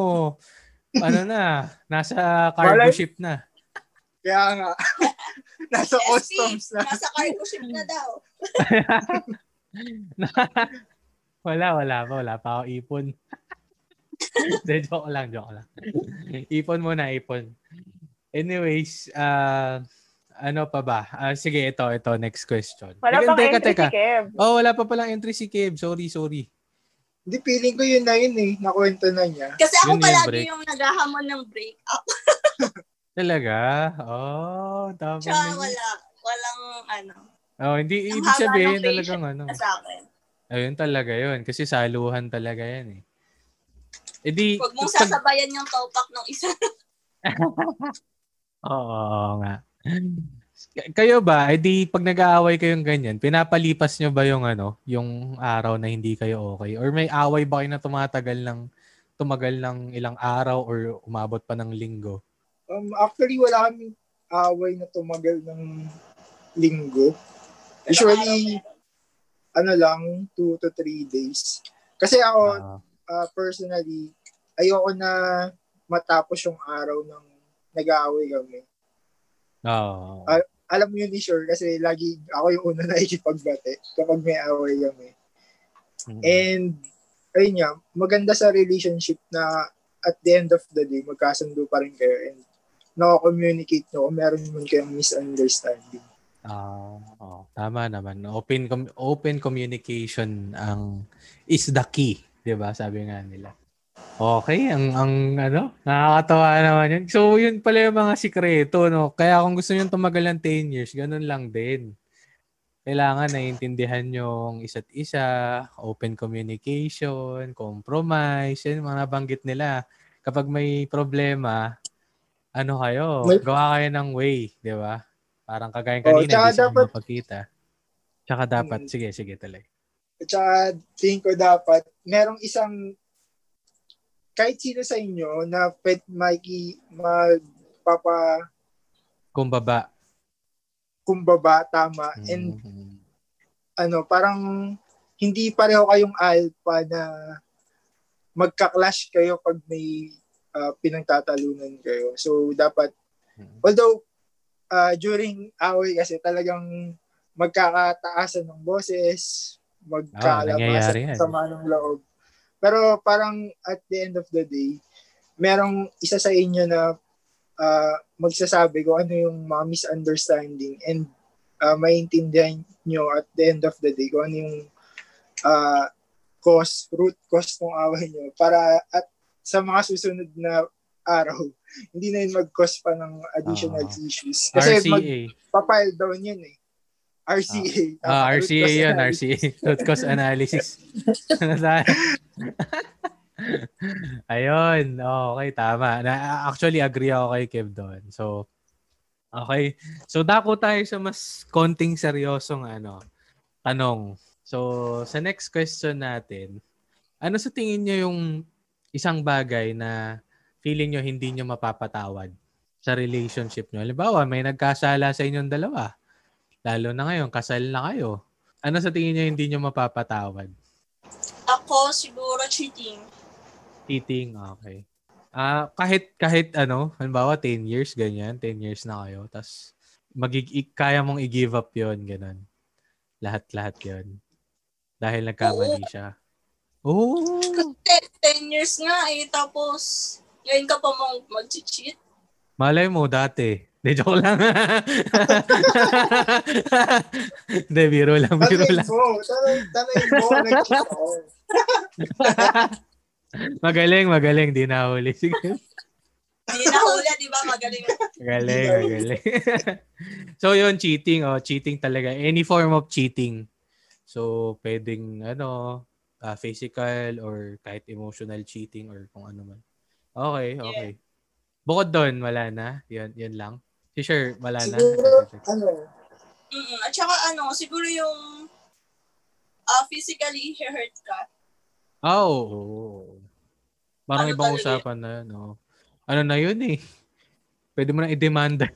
ano na, nasa cargo Malay- ship na. Kaya nga, *laughs* nasa SP, customs na. Nasa cargo ship na daw. *laughs* wala, wala pa, wala pa ako ipon. *laughs* De, joke lang, joke lang. ipon muna, ipon. Anyways, uh, ano pa ba? Ah, sige, ito, ito, next question. Wala Teka, pang teka, entry teka. si Kev. Oh, wala pa palang entry si Kev. Sorry, sorry. Hindi, feeling ko yun na yun eh. Nakwento na niya. Kasi ako Yun yung palagi break. yung naghahamon ng break up. *laughs* Talaga? Oh, tama Tsaka na yun. wala. Walang ano. Oh, hindi Ang ibig sabihin ng talagang ano. Sa akin. Ayun talaga yun. Kasi saluhan talaga yan eh. E di, Huwag mong sasabayan yung topak ng isa. *laughs* Oo nga. Kayo ba, eh di pag nag-aaway kayong ganyan, pinapalipas nyo ba yung ano, yung araw na hindi kayo okay? Or may away ba kayo na tumatagal ng tumagal ng ilang araw or umabot pa ng linggo? Um, actually, wala kaming away na tumagal ng linggo. Usually, ano lang, two to three days. Kasi ako, Ah, uh, personally, ayoko na matapos yung araw ng nag-aaway kami. Oo. Ah, Alam mo yun ni Sure kasi lagi ako yung una *laughs* na ikipagbate kapag may away kami. Mm. And, ayun nga, maganda sa relationship na at the end of the day, magkasundo pa rin kayo and nako-communicate nyo kung meron man kayong misunderstanding. Ah, oo. tama naman. Open com- open communication ang is the key, 'di ba? Sabi nga nila. Okay, ang ang ano, nakakatawa naman 'yun. So, yun pala yung mga sikreto, no. Kaya kung gusto niyo tumagal ng 10 years, ganun lang din. Kailangan naiintindihan yung isa't isa, open communication, compromise, yun mga nabanggit nila. Kapag may problema, ano kayo, May- gawa kayo ng way, di ba? Parang kagaya Oh, kanina, tsaka hindi dapat- mapagkita. Tsaka dapat, Mm. sige, sige talaga. At saka, tingin ko dapat, merong isang, kahit sino sa inyo na pwede maki, magpapa, Kumbaba. kumbaba, tama, and Mm. ano, parang hindi pareho kayong alpha na magka-clash kayo pag may ah, pinagtatalunan kayo. So, dapat, Mm. although, ah, during away kasi talagang magkakataasan ng boses, nangyayari magkalabasan yan. ng sama ng loob. Pero parang at the end of the day, merong isa sa inyo na ah, magsasabi kung ano yung mga misunderstanding and uh, maintindihan nyo at the end of the day kung ano yung ah, cause, root cause ng away nyo para at sa mga susunod na araw, hindi na yun mag-cause pa ng additional Ah. issues. Kasi RCA. magpa-file down yun eh. RCA. Ah, Tama, root RCA yun. RCA. Root cause analysis. *laughs* Ano tayo? Ayun, okay, tama. Na, actually, agree ako kay Kev doon. So, okay. So, dako tayo sa mas konting seryosong ano, tanong. So, sa next question natin, ano sa tingin nyo yung isang bagay na feeling nyo hindi nyo mapapatawad sa relationship nyo? Halimbawa, may nagkasala sa inyong dalawa. Lalo na ngayon, kasal na kayo. Ano sa tingin nyo hindi nyo mapapatawad? Ako, siguro cheating. Cheating, okay. Ah, kahit kahit ano, halimbawa 10 years ganyan, 10 years na kayo, tas magig kaya mong i-give up 'yon, ganun. Lahat-lahat 'yon. Dahil nagkamali siya. Oh. Kasi 10 years nga eh, tapos ngayon ka pa mong mag-cheat. Malay mo dati. De joke lang. *laughs* De biro lang, biro Tanay lang. mo, tanay, mo. *laughs* Magaling, magaling, di nahuli. Sige. Hindi na hula, di ba? Magaling. Magaling, magaling. *laughs* so yun, cheating. Oh, cheating talaga. Any form of cheating. So, pwedeng, ano, ah, physical or kahit emotional cheating or kung ano man. Okay, okay. Bukod doon, wala na. Yun, yun lang. Si sure, wala na. Siguro, ano, Mm-mm. At saka ano, siguro yung ah, physically hurt ka. Ah, oo. Parang Ano ibang talaga usapan na yun. Oh. Ano na yun eh. Pwede mo na i-demanda.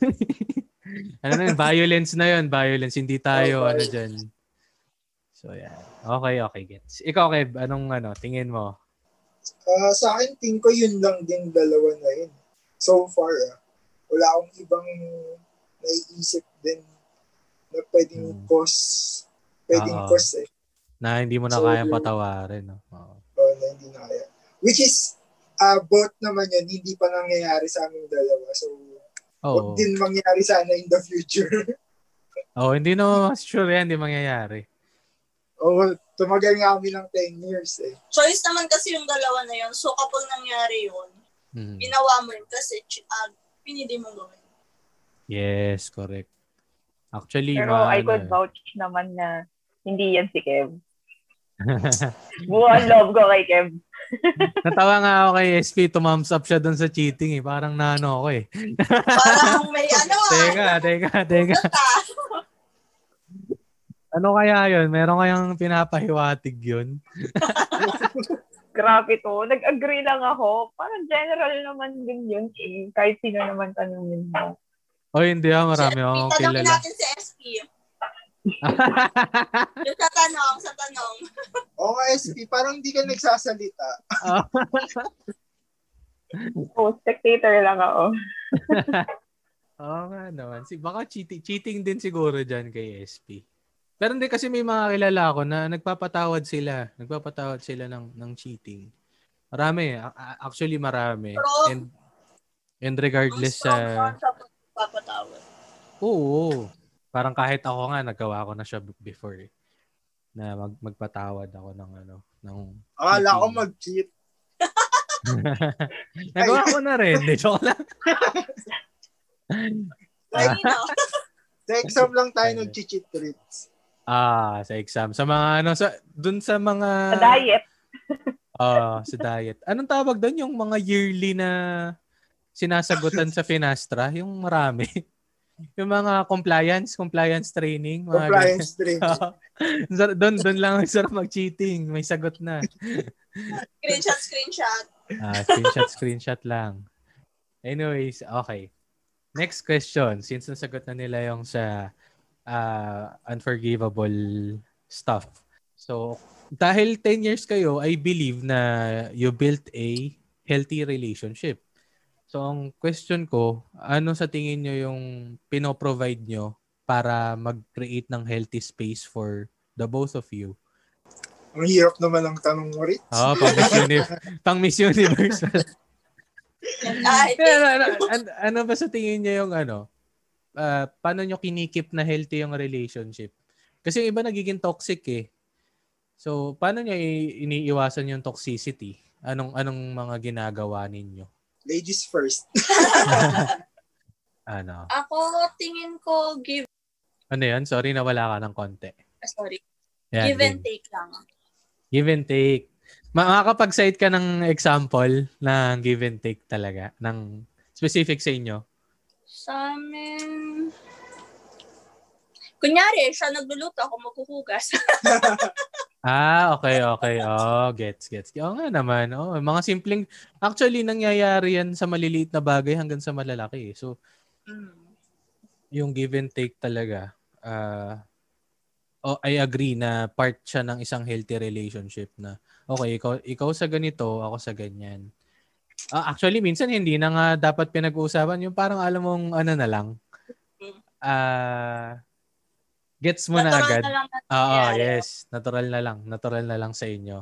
*laughs* ano na yun? Violence na yun. Violence. Hindi tayo, Oh, ano dyan. So, yeah. Okay, okay, gets. Ikaw, Kev, anong ano, tingin mo? ah, sa akin, tingin ko yun lang din dalawa na yun. So far, ah. Wala akong ibang naiisip din na pwedeng Hmm. cause, pwedeng Oo. cause eh. Na hindi mo na So, kayang patawarin. No? Oo. Oh, na hindi na kaya. Which is, ah both naman yun, hindi pa nangyayari sa aming dalawa. So, Oo. wag din mangyari sana in the future. *laughs* Oo, hindi na sure yan, hindi mangyayari. oh, tumagal nga kami ng 10 years eh. Choice naman kasi yung dalawa na yun. So kapag nangyari yun, Hmm. ginawa mo yun kasi uh, pinili mong gawin. Yes, correct. Actually, Pero ma- I could ano, vouch naman na hindi yan si Kev. *laughs* Buwan love ko kay Kev. *laughs* Natawa nga ako kay SP, tumams up siya doon sa cheating eh. Parang nano ako eh. Parang may *laughs* ano ah. teka, teka, teka. Ano kaya yun? Meron kayang pinapahiwatig yun? Grabe to. Nag-agree lang ako. Parang general naman din yun eh. Kahit sino naman tanungin mo. O hindi ah, marami akong tanongin kilala. natin si SP. Yung sa tanong, sa tanong. *laughs* Oo nga, SP, parang hindi ka nagsasalita. *laughs* Oh, spectator lang ako. *laughs* Oo nga naman. Si, baka cheating, cheating din siguro dyan kay SP. Pero hindi kasi may mga kilala ko na nagpapatawad sila. Nagpapatawad sila ng, ng cheating. Marami. Actually, marami. Pero- And, and regardless sa... Oo. Parang kahit ako nga, nagawa ko na siya before eh. Na mag, magpatawad ako ng ano. Ng, Akala ko mag-cheat. *laughs* nagawa ko na rin. Di, joke lang. Kanino? *laughs* Sa exam lang tayo nag-cheat trips. Ah, sa exam. Sa mga ano, sa, dun sa mga... Sa diet. *laughs* Ah, sa diet. Anong tawag doon? Yung mga yearly na sinasagutan sa Finastra? Yung marami. *laughs* yung mga compliance, compliance training. Mga Compliance training. Sa- doon, doon lang ang sarap mag-cheating. May sagot na. *laughs* Screenshot, screenshot. Ah, screenshot, screenshot lang. Anyways, okay. Next question. Since nasagot na nila yung sa ah, unforgivable stuff. So, dahil 10 years kayo, I believe na you built a healthy relationship. So, ang question ko, ano sa tingin nyo yung pinoprovide nyo para mag-create ng healthy space for the both of you? Ang hirap naman ang tanong mo, Ritz. Oh, pang Miss, Uni- *laughs* pang Miss Universe. *laughs* Ah, Pero, ano, an- ano ba sa tingin niyo yung ano? Ah, paano nyo kinikip na healthy yung relationship? Kasi yung iba nagiging toxic eh. So, paano nyo iniiwasan yung toxicity? Anong anong mga ginagawa ninyo? Ladies first. *laughs* Ano? Ako, tingin ko, give, Ano yan? Sorry na wala ka ng konti. ah, sorry, Yan, give and take lang. Give and take. Ma- Makakapag-cite ka ng example ng give and take talaga. Ng specific sa inyo. Sa amin, Kunyari, siya nagluluto, ako maghuhugas. *laughs* Ah, okay, okay. Oh, gets, gets. Oo nga naman. Oh, mga simpleng actually nangyayari yan sa maliliit na bagay hanggang sa malalaki. eh. So, Mm. yung give and take talaga. ah oh, I agree na part siya ng isang healthy relationship na okay, ikaw ikaw sa ganito, ako sa ganyan. Ah, actually minsan hindi na nga dapat pinag-uusapan yung parang alam mong ano na lang. Ah gets mo na Natural agad. na lang na Oo, yes. Natural na lang. Natural na lang sa inyo.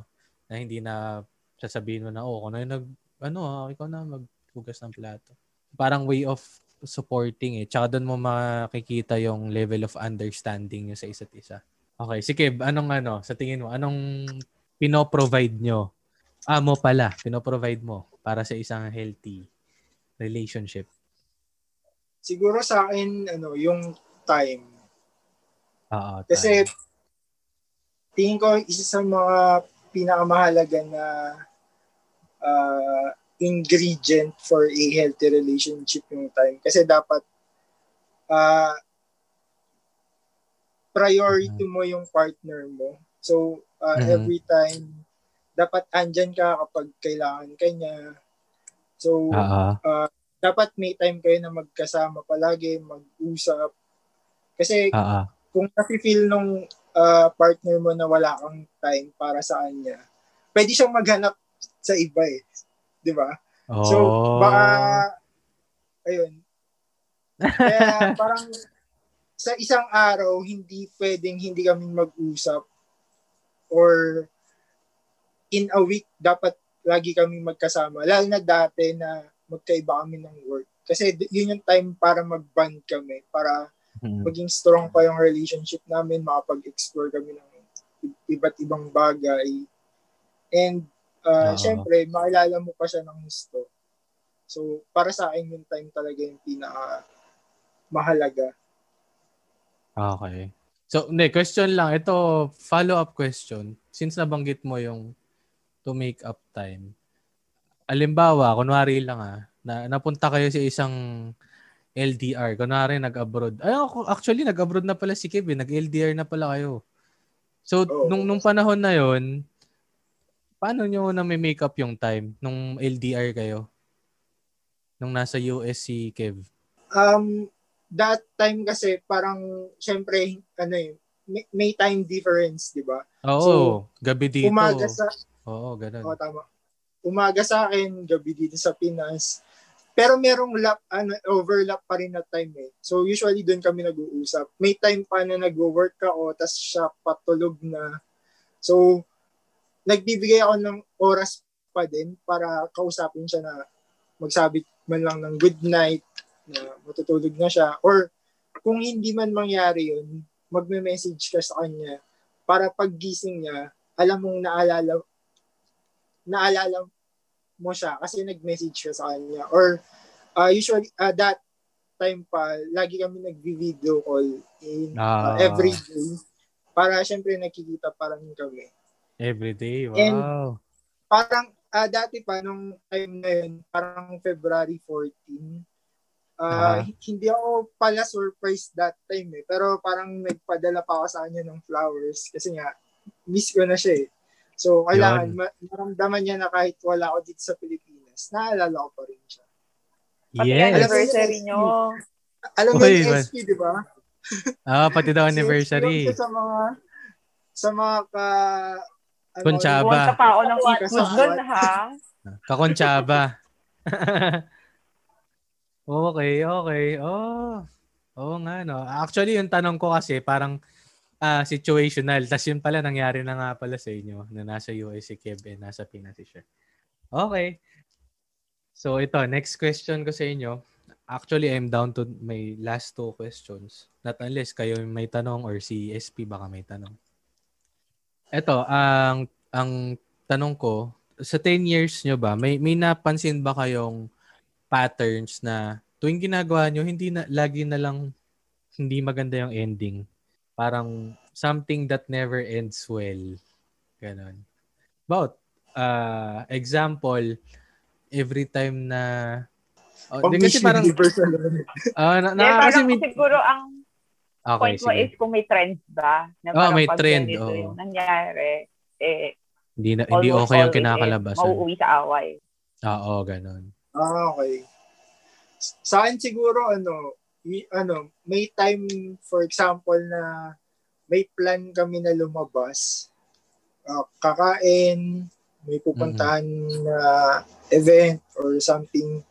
Na hindi na sasabihin mo na, oh, ano yung nag, ano, ah, ikaw na maghugas ng plato. Parang way of supporting eh. Tsaka doon mo makikita yung level of understanding nyo sa isa't isa. Okay, si Kib, anong ano, sa tingin mo, anong pinoprovide nyo? Ah, mo pala, pinoprovide mo para sa isang healthy relationship. Siguro sa akin, ano, yung time. Oo. Kasi tama. tingin ko isa sa mga pinakamahalaga na uh, ingredient for a healthy relationship yung time. Kasi dapat uh, priority mo yung partner mo. So, uh, Mhm. every time, dapat andyan ka kapag kailangan ka niya. So, Oo. dapat may time kayo na magkasama palagi, mag-usap. Kasi Oo. kung nafe-feel nung uh, partner mo na wala kang time para sa kanya, pwede siyang maghanap sa iba eh. Di ba? So, Oh. baka, ayun. Kaya *laughs* parang sa isang araw, hindi pwedeng hindi kami mag-usap or in a week, dapat lagi kami magkasama. Lalo na dati na magkaiba kami ng work. Kasi yun yung time para mag-bond kami, para Mm. maging strong pa yung relationship namin, makapag-explore kami ng iba't ibang bagay. And, uh, Oo. syempre, makilala mo pa siya ng gusto. So, para sa akin yung time talaga yung pinaka mahalaga. Okay. So, hindi, question lang. Ito, follow-up question. Since nabanggit mo yung to make up time. Alimbawa, kunwari lang ah, na napunta kayo sa isang LDR. Kunwari, nag-abroad. Ay, ako, actually, nag-abroad na pala si Kevin. Nag-LDR na pala kayo. So, Oo. nung, nung panahon na yon paano nyo na may make up yung time nung LDR kayo? Nung nasa US si Kev? Um, that time kasi parang, syempre, ano eh, may, may time difference, di ba? Oo, So, gabi dito. Umaga sa, Oo, ganun. Oo, tama. Umaga sa akin, gabi dito sa Pinas. Pero merong lap, ano, overlap pa rin na time eh. So usually doon kami nag-uusap. May time pa na nag-work ako, tas siya patulog na. So, nagbibigay ako ng oras pa din para kausapin siya na magsabi man lang ng good night, na matutulog na siya. Or kung hindi man mangyari yun, magme-message ka sa kanya para paggising niya, alam mong naalala naalala mo siya kasi nag-message ka sa kanya. Or uh, usually, uh, that time pa, lagi kami nag-video call in uh, Ah. every day para syempre nakikita pa rin kami. Every day, wow. And- Parang uh, dati pa, nung time na yun, parang February 14, uh, Ah. hindi ako pala surprised that time eh. Pero parang nagpadala pa ako sa kanya ng flowers kasi nga, miss ko na siya eh. So, kailangan Yun. ma- maramdaman niya na kahit wala ako dito sa Pilipinas, naalala ko pa rin siya. Pati yes. anniversary nyo. *laughs* Alam mo yung. SP, di ba? Ah, pati daw *laughs* anniversary. sa mga sa mga ka ano, Kontsaba. Buwan ka pa ako ng food doon, ha? Kakontsaba. *laughs* okay, okay. Oh. Oo nga, no. Actually, yung tanong ko kasi parang ah, situational. Tapos yun pala, nangyari na nga pala sa inyo na nasa US si Kev and nasa Pinas si. Okay. So ito, next question ko sa inyo. Actually, I'm down to my last two questions. Not unless kayo may tanong or si SP baka may tanong. Ito, ang ang tanong ko, sa 10 years nyo ba, may, may napansin ba kayong patterns na tuwing ginagawa nyo, hindi na, lagi na lang hindi maganda yung ending. Parang something that never ends well. Ganon. About, uh, example, every time na Oh, Pang di kasi parang na naman. ah, na, na, kasi parang min- siguro ang Okay, point mo sige. is kung may trend ba. Na Oh, may pag trend, oo. yung nangyari, eh, Hindi, na, hindi okay yung kinakalabasan. Eh, mauuwi sa away. Oo, ganun. Ah, okay. Sa akin siguro, ano, ano, may time, for example, na may plan kami na lumabas. Ah, kakain, may pupuntahan na event or something.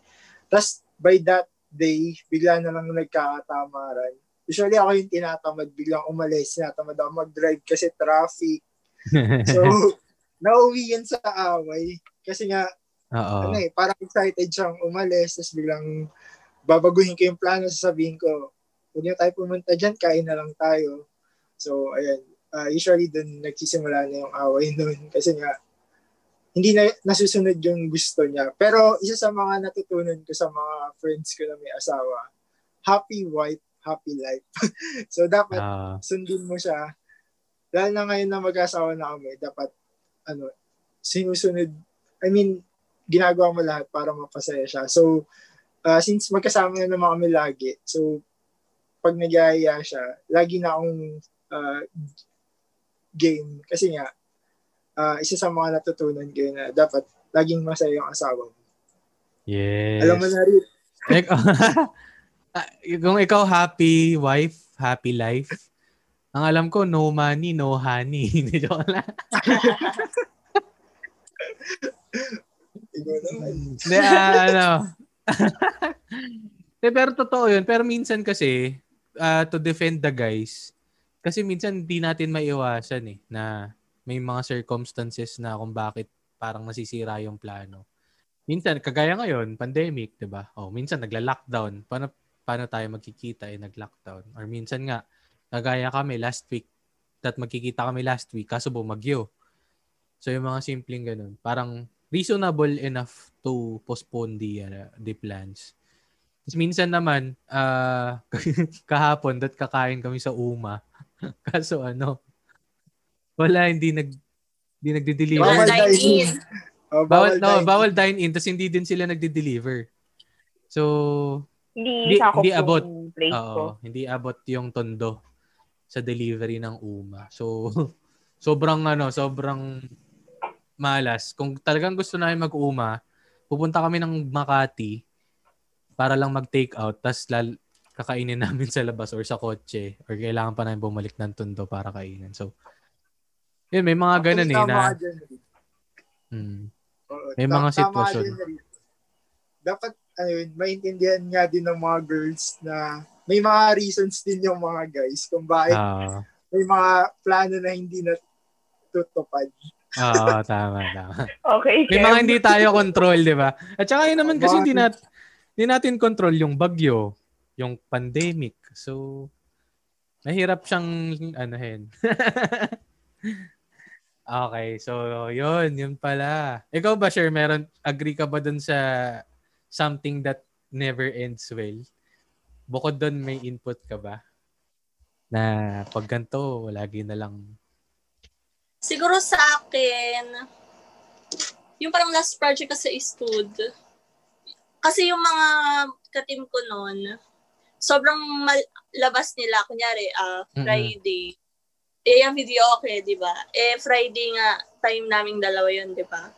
Tapos, by that day, bigla na lang nagkakatamaran. Usually ako yung tinatamad, biglang umalis, tinatamad ako mag-drive kasi traffic. *laughs* So, nauwi yun sa away. Kasi nga, Oo. ano eh, parang excited siyang umalis, tapos biglang babaguhin ko yung plano, sasabihin ko, huwag niyo tayo pumunta dyan, kain na lang tayo. So, ayan, ah, usually dun nagsisimula na yung away *laughs* nun kasi nga, hindi na nasusunod yung gusto niya. Pero isa sa mga natutunan ko sa mga friends ko na may asawa, happy wife, happy life. *laughs* so, dapat Ah, sundin mo siya. Dahil na ngayon na mag-asawa na kami, dapat, ano, sinusunod, I mean, ginagawa mo lahat para mapasaya siya. So, uh, since magkasama na naman kami lagi, so, pag nagyaya siya, lagi na akong uh, game. Kasi nga, uh, isa sa mga natutunan ko na dapat laging masaya yung asawa mo. yes. Alam mo na rin, *laughs* kung ikaw happy wife, happy life, ang alam ko, no money, no honey. *laughs* Hindi joke lang. *laughs* Hindi, ano. *laughs* De, pero totoo yun. Pero minsan kasi, ah, to defend the guys, kasi minsan hindi natin maiwasan eh, na may mga circumstances na kung bakit parang nasisira yung plano. Minsan, kagaya ngayon, pandemic, di ba? Oh, minsan nagla-lockdown. Paano, paano tayo magkikita eh, nag-lockdown? Or minsan nga, kagaya kami last week, that magkikita kami last week, kaso bumagyo. So yung mga simpleng ganun, parang reasonable enough to postpone the uh, the plans. Tapos minsan naman, ah *laughs* kahapon, dat kakain kami sa Uma. *laughs* Kaso ano, wala, hindi nag hindi nagde-deliver. Bawal Bawal dine dine-in. in. Oh, Bawal, no, dine-in. bawal dine-in, tapos hindi din sila nagde-deliver. So, Hindi- Hindi, hindi abot. Oo, hindi abot yung tondo sa delivery ng Uma. So, *laughs* sobrang ano, sobrang malas. Kung talagang gusto namin mag-Uma, pupunta kami ng Makati para lang mag-take out, tas lal- kakainin *laughs* namin sa labas or sa kotse or kailangan pa namin bumalik ng tondo para kainin. So, yun, may mga ganun eh na, mm, Oo, May mga sitwasyon. rin. Dapat, ano yun, maintindihan nga din ng mga girls na may mga reasons din yung mga guys kung bakit ah, may mga plano na hindi na tutupad. Ah, tama, tama. Okay, May Kev. mga hindi tayo control, di ba? At saka yun naman kasi hindi, nat, hindi natin control yung bagyo, yung pandemic. So, mahirap siyang anuhin. *laughs* okay, so yun, yun pala. Ikaw ba, Sher, meron, agree ka ba dun sa something that never ends well? Bukod dun, may input ka ba? Na pag ganito, lagi na lang Siguro sa akin, yung parang last project kasi is Stud. Kasi yung mga katim ko noon, sobrang mal- labas nila. Kunyari, Mm-mm. Friday. Eh, yung video okay, di ba? Eh, Friday nga, time naming dalawa yun, di ba?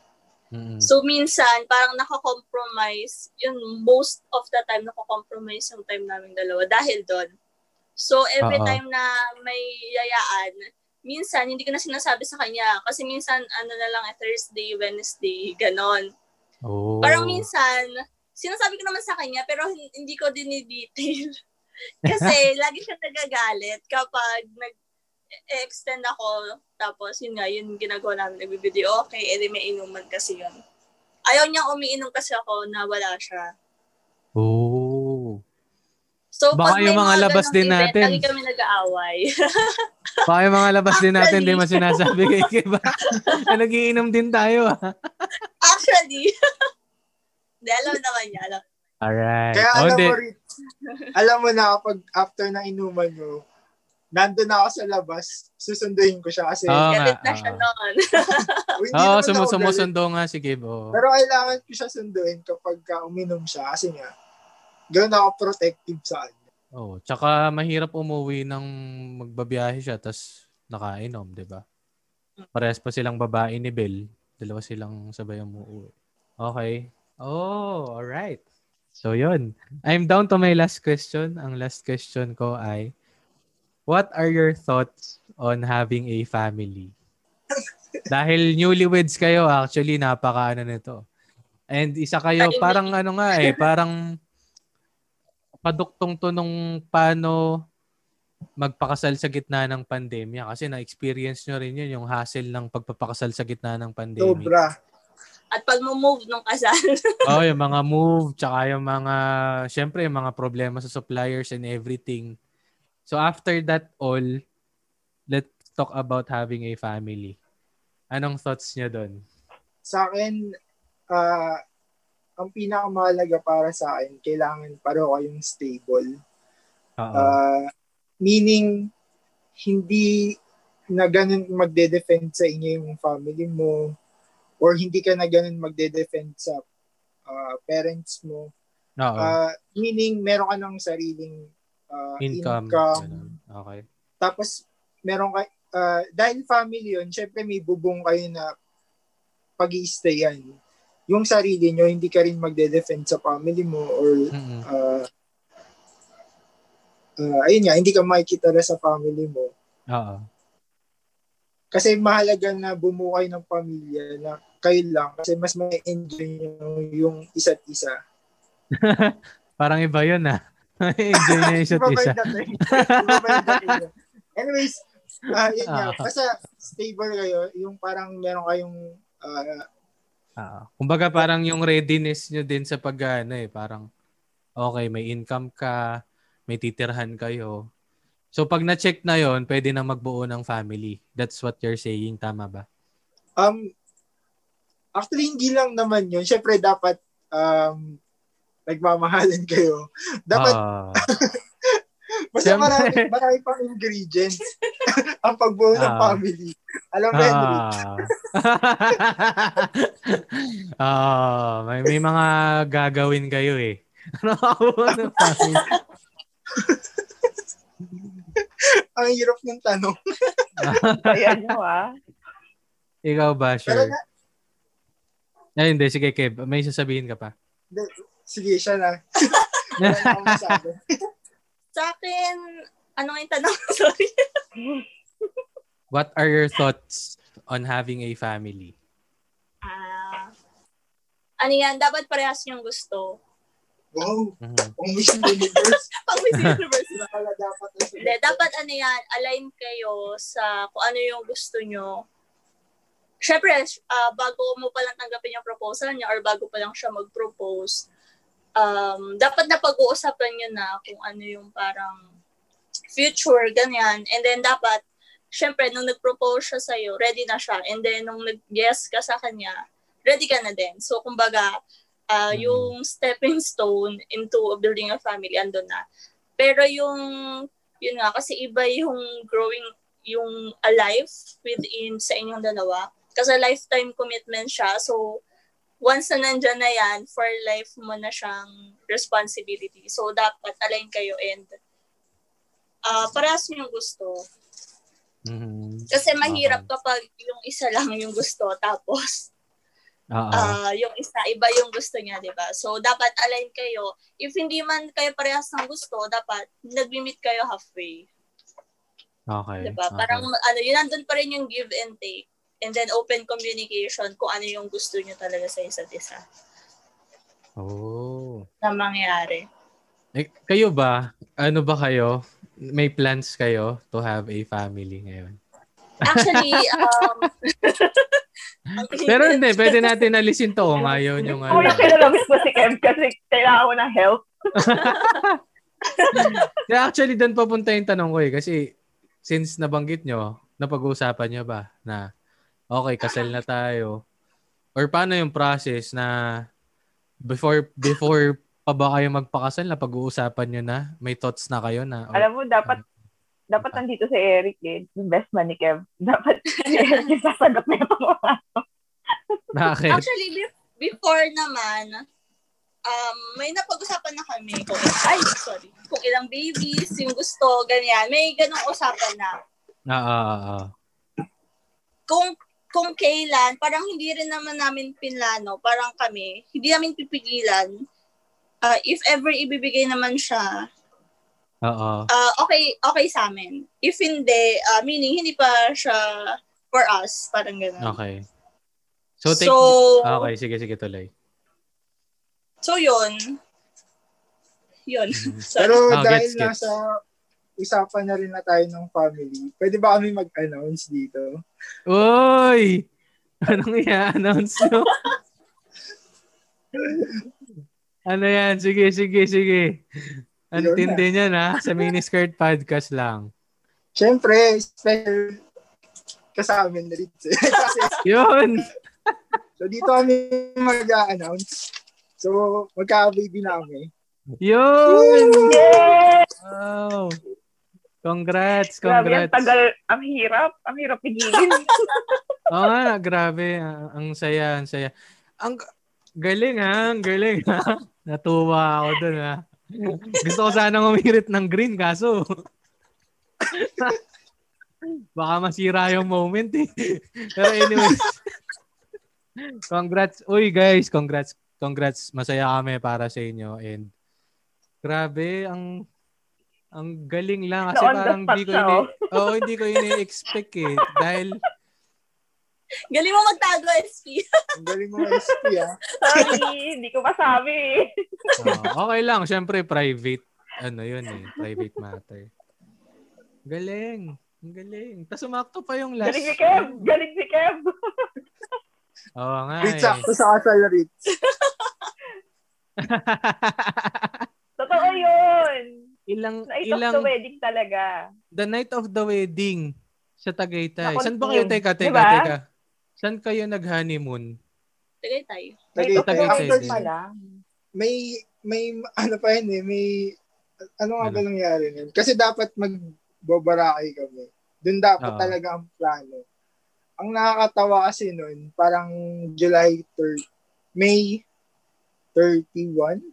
mm, So, minsan, parang nakakompromise, yun, most of the time, nakakompromise yung time naming dalawa dahil doon. So, every Oo. time na may yayaan, minsan, hindi ko na sinasabi sa kanya. Kasi minsan, ano na lang, eh, Thursday, Wednesday, ganon. oh. Parang minsan, sinasabi ko naman sa kanya, pero hin- hindi ko din i-detail. *laughs* Kasi, *laughs* lagi siya nagagalit kapag nag extend ako, tapos yun nga, yun ginagawa namin, nagbibideo, okay, edi may inuman kasi yun. Ayaw niyang umiinom kasi ako na wala siya. Oh. So, Baka pag may yung mga labas din event, natin. Lagi kami nag-aaway. *laughs* Baka yung mga labas din natin, Actually. di mo sinasabi kay *laughs* Kiba. na *laughs* nagiinom din tayo. ah. Actually, hindi, alam naman niya. Alam. Alright. Kaya Oh, alam di. mo rin, alam mo na kapag after ng inuman mo, nandun na ako sa labas, susunduin ko siya kasi nga. Galit na siya oo. noon. Oo, naman sumu- ako galit. sumusundo nga si oo. Pero kailangan ko siya sunduin kapag ka uminom siya kasi nga, ganoon ako protective sa kanya. Oh, tsaka mahirap umuwi ng magbabiyahe siya tas nakainom, 'di ba? Parehas pa silang babae ni Bell. Dalawa silang sabay umuwi. Okay. Oh, all right. So, yun. I'm down to my last question. Ang last question ko ay, what are your thoughts on having a family? *laughs* Dahil newlyweds kayo, actually, napaka ano nito. And isa kayo, parang ano nga eh, parang paduktong to nung paano magpakasal sa gitna ng pandemya. Kasi na-experience nyo rin yun, yung hassle ng pagpapakasal sa gitna ng pandemic. Sobra. At pag move nung kasal. *laughs* oh, yung mga move, tsaka yung mga, syempre, yung mga problema sa suppliers and everything. So after that all, let's talk about having a family. Anong thoughts niya doon? Sa akin, uh, ang pinakamahalaga para sa akin, kailangan pareho kayong stable. Uh, meaning, hindi na ganun magde-defend sa inyo yung family mo or hindi ka na ganun magde-defend sa uh, parents mo. Uh, meaning, meron ka ng sariling uh, income. income. Okay. Tapos, meron ka, uh, dahil family yun, syempre may bubong kayo na pag yan. Yung sarili nyo, hindi ka rin magde-defend sa family mo or mm-hmm. uh, uh, ayun nga, hindi ka makikita na sa family mo. Oo. Kasi mahalaga na bumuo kayo ng pamilya na kayo lang kasi mas may enjoy nyo yung isa't isa. *laughs* Parang iba yun ah. *laughs* enjoy niya isa't isa. *laughs* Anyways, uh, yun nga. Basta stable kayo. Yung parang meron kayong uh, uh, kumbaga parang yung readiness nyo din sa pag ano eh, parang okay, may income ka, may titirhan kayo. So pag na-check na yon pwede na magbuo ng family. That's what you're saying, tama ba? Um, Actually, hindi lang naman yun. Siyempre, dapat um, nagmamahalan kayo. Dapat, uh, *laughs* basta marami, marami pang ingredients *laughs* ang pagbuo uh, ng family. Alam mo, uh, Henry? uh, *laughs* may, may mga gagawin kayo eh. *laughs* Ano ako ng family? ang hirap ng tanong. Ayan mo ah. Ikaw ba, sure? Pero na, ay, hindi. Sige, Kev. May sasabihin ka pa. Sige, siya na. Sa akin, ano yung tanong? *laughs* Sorry. What are your thoughts on having a family? Ah, uh, ano yan? Dapat parehas yung gusto. Wow. Mm-hmm. Pang Miss Universe. *laughs* Pang Miss Universe. dapat, Hindi, dapat ano yan, align kayo sa kung ano yung gusto nyo syempre, uh, bago mo pa lang tanggapin yung proposal niya or bago pa lang siya mag-propose, um, dapat na pag-uusapan niyo na kung ano yung parang future, ganyan. And then dapat, syempre, nung nag-propose siya sa'yo, ready na siya. And then, nung nag-yes ka sa kanya, ready ka na din. So, kumbaga, uh, mm-hmm. yung stepping stone into building a family, andun na. Pero yung, yun nga, kasi iba yung growing, yung alive within sa inyong dalawa kasi lifetime commitment siya. So, once na nandyan na yan, for life mo na siyang responsibility. So, dapat align kayo and uh, parehas yung gusto. Mm-hmm. Kasi mahirap okay. kapag yung isa lang yung gusto tapos uh, yung isa iba yung gusto niya, 'di ba? So dapat align kayo. If hindi man kayo parehas ng gusto, dapat nagmi-meet kayo halfway. Okay. 'Di ba? Okay. Parang ano, yun nandun pa rin yung give and take and then open communication kung ano yung gusto niyo talaga sa isa't isa. Oh. Na mangyari. Eh, kayo ba? Ano ba kayo? May plans kayo to have a family ngayon? Actually, *laughs* um, *laughs* Pero hindi, pwede natin alisin to kung ayaw nyo nga. Kung kinalamis mo si Kev kasi kailangan ko ng help. *laughs* yeah, actually, doon papunta yung tanong ko eh. Kasi since nabanggit nyo, napag-uusapan nyo ba na okay, kasal na tayo. Or paano yung process na before before pa ba kayo magpakasal na pag-uusapan nyo na? May thoughts na kayo na? Or, Alam mo, dapat uh, dapat nandito si Eric eh. Best man ni Kev. Dapat si Eric yung sasagot na ito. *laughs* Bakit? Actually, before naman, um, may napag-usapan na kami kung, ay, sorry, kung ilang babies, yung gusto, ganyan. May ganong usapan na. Ah, ah, ah, ah. Kung kung kailan, parang hindi rin naman namin pinlano, parang kami, hindi namin pipigilan. Uh, if ever ibibigay naman siya, Oo. uh, okay okay sa amin. If hindi, uh, meaning hindi pa siya for us, parang gano'n. Okay. So, take, So- okay, sige, sige, tuloy. So, yun. Yun. Mhm. *laughs* Sorry. Pero Ah, dahil gets, gets. nasa usapan na rin na tayo ng family, pwede ba kami mag-announce dito? Uy! Anong i-announce nyo? ano yan? Sige, sige, sige. Ang Yun na. tindi niyan ha. Sa Miniskirt Podcast lang. Siyempre, special kasama na rin. *laughs* Yun! so dito kami mag-announce. So, magka-baby namin. Yun! Yay! Wow! Congrats, Grabe, ang congrats. tagal. Ang hirap. Ang hirap pigilin. *laughs* Oo nga, grabe. Ang, ang saya, ang saya. Ang galing ha, ang galing ha. *laughs* Natuwa ako dun ha. Gusto ko sanang umirit ng green kaso *laughs* baka masira yung moment eh. Pero anyways, congrats. Uy guys, congrats. Congrats. Masaya kami para sa inyo and grabe ang ang galing lang kasi Na on the parang hindi ko ini oh. Oo, hindi ko ini-expect eh dahil Galing mo magtago, SP. Ang galing mo SP ah. Sorry, hindi ko masabi. Oo, okay lang, syempre private ano yun eh, private matter. Galing. Ang galing. Tapos umakto pa yung last. Galing si Kev. Galing si Kev. Oo nga Ritz, eh. sakto sa kasal Ritz. Totoo yun. ilang, Night of ilang, the wedding talaga. the night of the wedding sa Tagaytay. Na Saan ba kayo? Teka, teka, Diba? teka. Saan kayo nag-honeymoon? Of Tagaytay wedding din. pala. May, may, ano pa yun eh, may, ano nga ba Ano? nangyari nun? Kasi dapat magbabarakay kami. Doon dapat Oo. talaga ang plano. Ang nakakatawa kasi nun, parang July 3rd, May 31?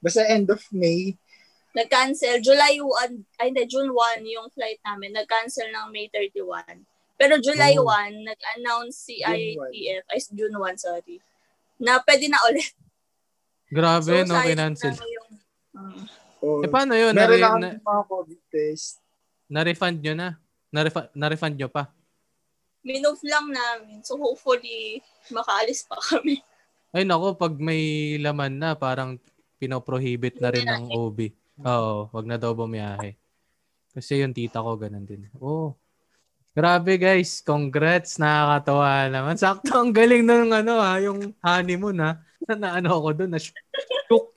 Basta end of May, Nag-cancel. July 1, ay hindi, June 1 yung flight namin. Nag-cancel ng May 31. Pero July Oh. 1, nag-announce si June IATF, ay June 1, sorry, na pwede na ulit. Grabe, no, sayang kinancel. na yung, um, oh, Eh, paano yun? meron na na, mga COVID test. na-refund nyo na? Na-refund, na-refund nyo pa? minove lang namin. So hopefully, makaalis pa kami. Ay nako, pag may laman na, parang pinoprohibit na rin ng OB. Oo, wag na daw bumiyahe. Kasi yung tita ko, ganun din. Oh, grabe guys. Congrats. Nakakatawa naman. Sakto, ang galing ng ano ha, yung honeymoon ha. Na ano ako doon, na shook.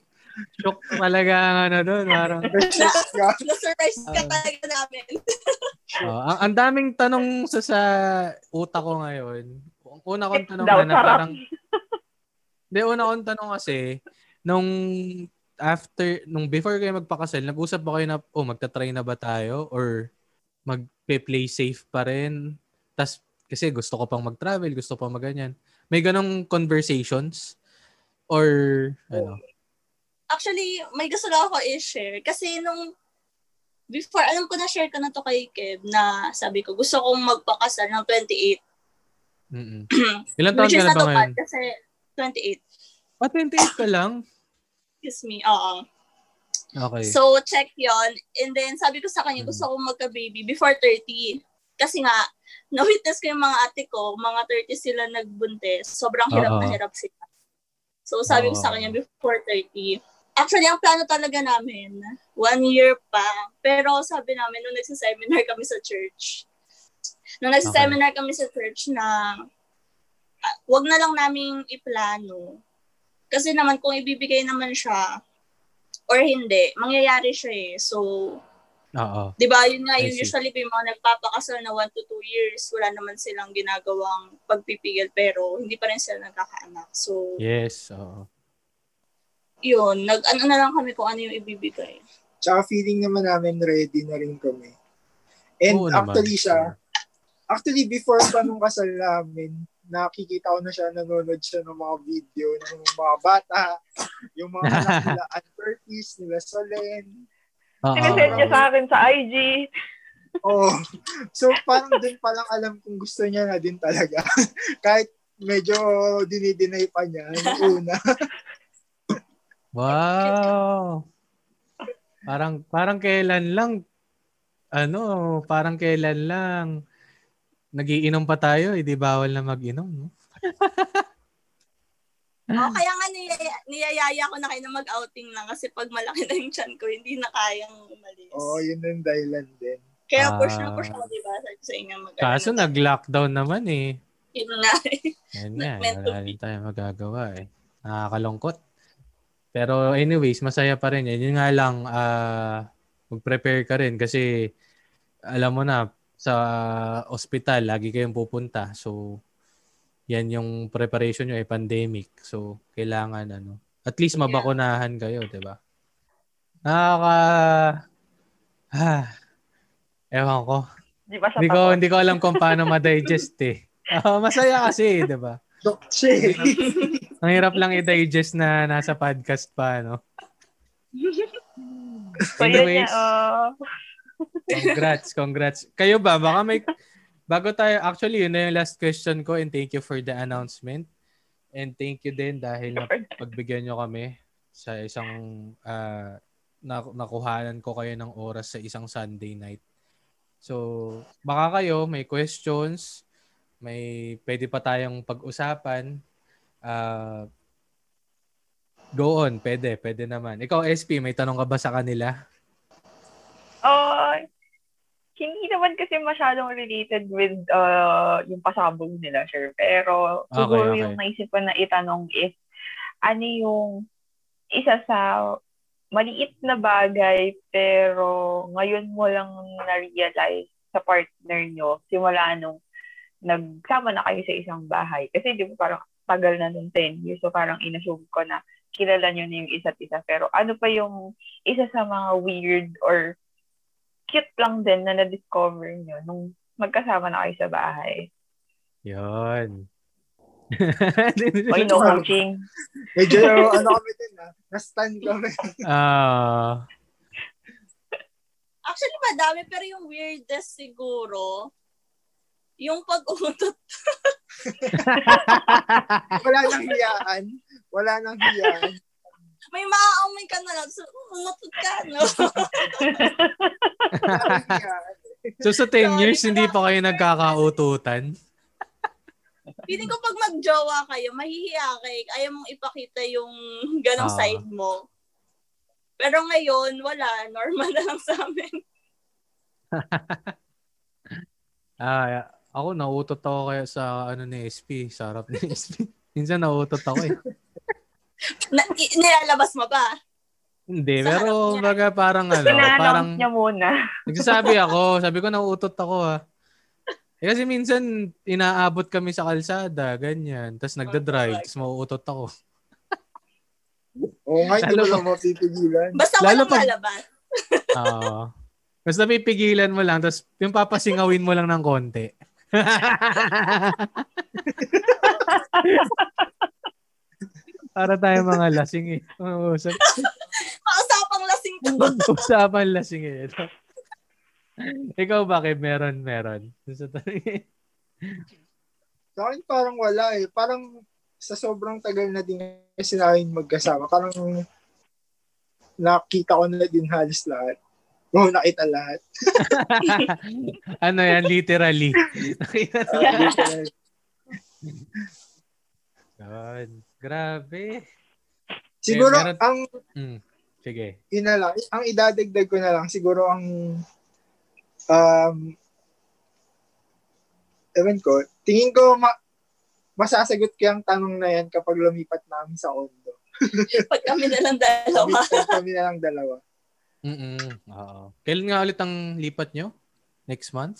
Shook talaga ang ano doon. Parang, *laughs* Na-surprise ka Ah. talaga namin. *laughs* oh, ang, ang daming tanong sa, sa utak ko ngayon. Una kong tanong na, na parang, Hindi, una kong tanong kasi, nung after, nung before kayo magpakasal, nag-usap ba kayo na, oh, magta-try na ba tayo? Or magpe-play safe pa rin? Tas, kasi gusto ko pang mag-travel, gusto pang mag-ganyan. May ganong conversations? Or, ano? Actually, may gusto lang ako i-share. Kasi nung before, alam ko na share ko na to kay Kev na sabi ko, gusto kong magpakasal ng 28. Mm-mm. *clears throat* Ilan taon ka na ba natupad ngayon? kasi 28. Ah, 28 ka lang? Excuse me, oo. Okay. So, check yon And then, sabi ko sa kanya, Mhm. gusto kong magka-baby before 30. Kasi nga, *laughs* na-witness ko yung mga ate ko, mga 30 sila nagbuntis. Sobrang hirap Oo. na hirap sila. So, sabi ko sa kanya, before 30. Actually, ang plano talaga namin, one year pa. Pero sabi namin, nung nagsiseminar kami sa church, nung nagsiseminar kami sa church na ah, wag na lang naming iplano. Kasi naman, kung ibibigay naman siya, or hindi, mangyayari siya eh. So, Oo. di ba, yun nga, yun usually yung mga nagpapakasal na 1 to 2 years, wala naman silang ginagawang pagpipigil, pero hindi pa rin sila nagkakaanak. So, Yes, oo. yun, nag-ano na lang kami kung ano yung ibibigay. Tsaka feeling naman namin ready na rin kami. And Oo naman. actually siya, actually before pa nung kasal namin, nakikita ko na siya, nanonood siya ng mga video ng mga bata, yung mga *laughs* anak nila, Ann Curtis, nila Solen. Sinesend niya sa akin sa IG. *laughs* Oh. So, parang dun palang alam kung gusto niya na din talaga. *laughs* Kahit medyo dinidinay pa niya yung una. Wow. Parang parang kailan lang ano, parang kailan lang nagiinom pa tayo, hindi bawal na mag-inom, no? *laughs* Oh, kaya nga niyaya, niyayaya ko na kayo na mag-outing lang kasi pag malaki na yung chan ko, hindi na kayang umalis. Oo, oh, yun yung dahilan din. Kaya push na Ah. push ako, diba? Ko sa inyo mag Kaso ano, nag-lockdown naman eh. Yun nga eh. Yan *laughs* nga, to wala rin tayo magagawa eh. Nakakalungkot. Pero anyways, masaya pa rin. Yun nga lang, ah, mag-prepare ka rin kasi alam mo na, sa ospital, lagi kayong pupunta. So, yan yung preparation nyo ay pandemic. So, kailangan ano. At least mabakunahan kayo, di ba? Nakaka... Ah, ewan ko. Di ba Hindi ko, hindi ko alam kung paano ma-digest eh. *laughs* Ah, masaya kasi, di ba? Ang hirap lang i-digest na nasa podcast pa, no? *laughs* So, yun Anyways. niya, oh. Congrats, congrats. Kayo ba? Baka may... Bago tayo, actually, yun na yung last question ko and thank you for the announcement. And thank you din dahil pagbigyan nyo kami sa isang uh, nakuhanan ko kayo ng oras sa isang Sunday night. So, baka kayo may questions, may pwede pa tayong pag-usapan. Uh, go on, pwede, pwede naman. Ikaw, SP, may tanong ka ba sa kanila? Oh, hindi naman kasi masyadong related with uh, yung pasabog nila, sure. Pero Okay, siguro okay. yung naisip ko na itanong is, ano yung isa sa maliit na bagay pero ngayon mo lang na-realize sa partner nyo simula nung nagsama na kayo sa isang bahay. Kasi di ba parang tagal na nung 10 years. So parang inassume ko na kilala nyo na yung isa't isa. Pero ano pa yung isa sa mga weird or cute lang din na na-discover nyo nung magkasama na kayo sa bahay. Yun. Oy, no coaching. Medyo, ano kami din ha, na-stand kami. Ah, Actually, madami, pero yung weirdest siguro, yung pag-utot. *laughs* Wala nang hiyaan. Wala nang hiyaan. May maaamoy ka na lang, so umutot ka, no? So sa 10 years, hindi pa kayo nagkakaututan? Feeling ko pag magjowa kayo, mahihiya kayo. Ayaw mong ipakita yung ganong Ah. side mo. Pero ngayon, wala. Normal na lang sa amin. *laughs* Ah, ako nauutot ako kaya sa ano ni SP, sa harap ni SP. Minsan nauutot ako eh. *laughs* Na, nilalabas mo ba? Hindi, Sa pero niya. baga parang ano, parang niya muna. *laughs* nagsasabi ako, sabi ko nauutot ako ah. Eh, kasi minsan inaabot kami sa kalsada, ganyan. Tapos nagda-drive, tapos mauutot ako. *laughs* Oo nga, hindi mo lang mapipigilan. Basta Lalo walang pag- lalabas. *laughs* Oo. Tapos napipigilan mo lang, tapos yung papasingawin mo lang ng konti. Para tayo mga lasing eh. Oo, sa *laughs* Mausapang lasing to. *laughs* usapan lasing eh. Ito. *laughs* Ikaw bakit meron, meron? Sa Sa akin parang wala eh. Parang sa sobrang tagal na din kasi namin magkasama. Parang nakita ko na din halos lahat. Oo, nakita lahat. ano yan, literally. God, grabe. Siguro, meron- ang Hmm. Sige. yun na lang, ang idadagdag ko na lang, siguro ang um, ewan ko, tingin ko ma- masasagot ko yung tanong na yan kapag lumipat namin sa condo. *laughs* Pag kami na lang dalawa. Kami, kami na lang dalawa. Mm Oo. Kailan nga ulit ang lipat nyo? Next month?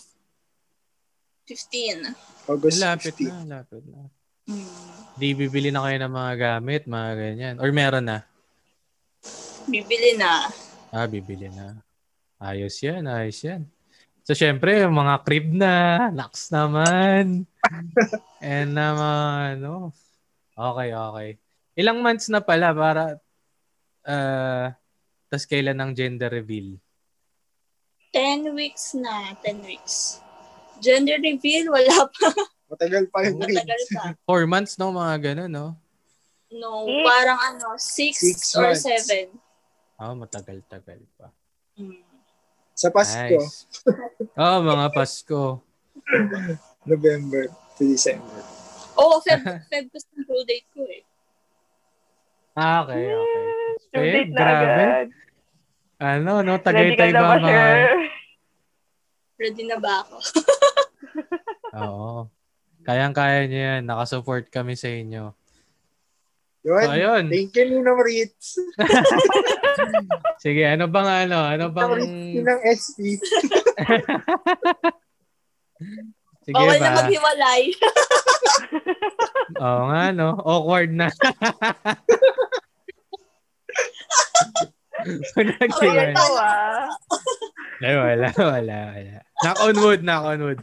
15. August Lapit 15. na, lapit na. Hmm. Di bibili na kayo ng mga gamit, mga ganyan. Or meron na? Bibili na. Ah, bibili na. Ayos yan, ayos yan. So, syempre, mga crib na, naks naman. *laughs* And naman, no? Okay, okay. Ilang months na pala para, uh, tas kailan ang gender reveal? 10 weeks na. 10 weeks. Gender reveal, wala pa. *laughs* Matagal pa yung Matagal grades. pa. *laughs* Four months, no? Mga ganun, no? No, Six. parang ano, 6 Six or months. 7. Oh, matagal-tagal pa. Mm. Sa Pasko, Nice. Oh, *laughs* mga Pasko. November to December. Oh, Feb, *laughs* Feb kasi yung due date ko eh. Ah, okay, okay. Due Eh, date na grabe. agad. Ano, no? Tagaytay na ba ba, mga... Ready na ba ako? Oo. Kayang-kaya niyo yan. Nakasupport kami sa inyo. Yun. So, ayun. Thank you, Ninong Ritz. *laughs* Sige, ano bang ano? Ano bang... Ninong SP. *laughs* Sige Bawal na ba? maghiwalay. *laughs* Oo nga, no? Awkward na. Pa. Ito ah. Ay, wala, wala, wala. Knock on wood, knock on wood.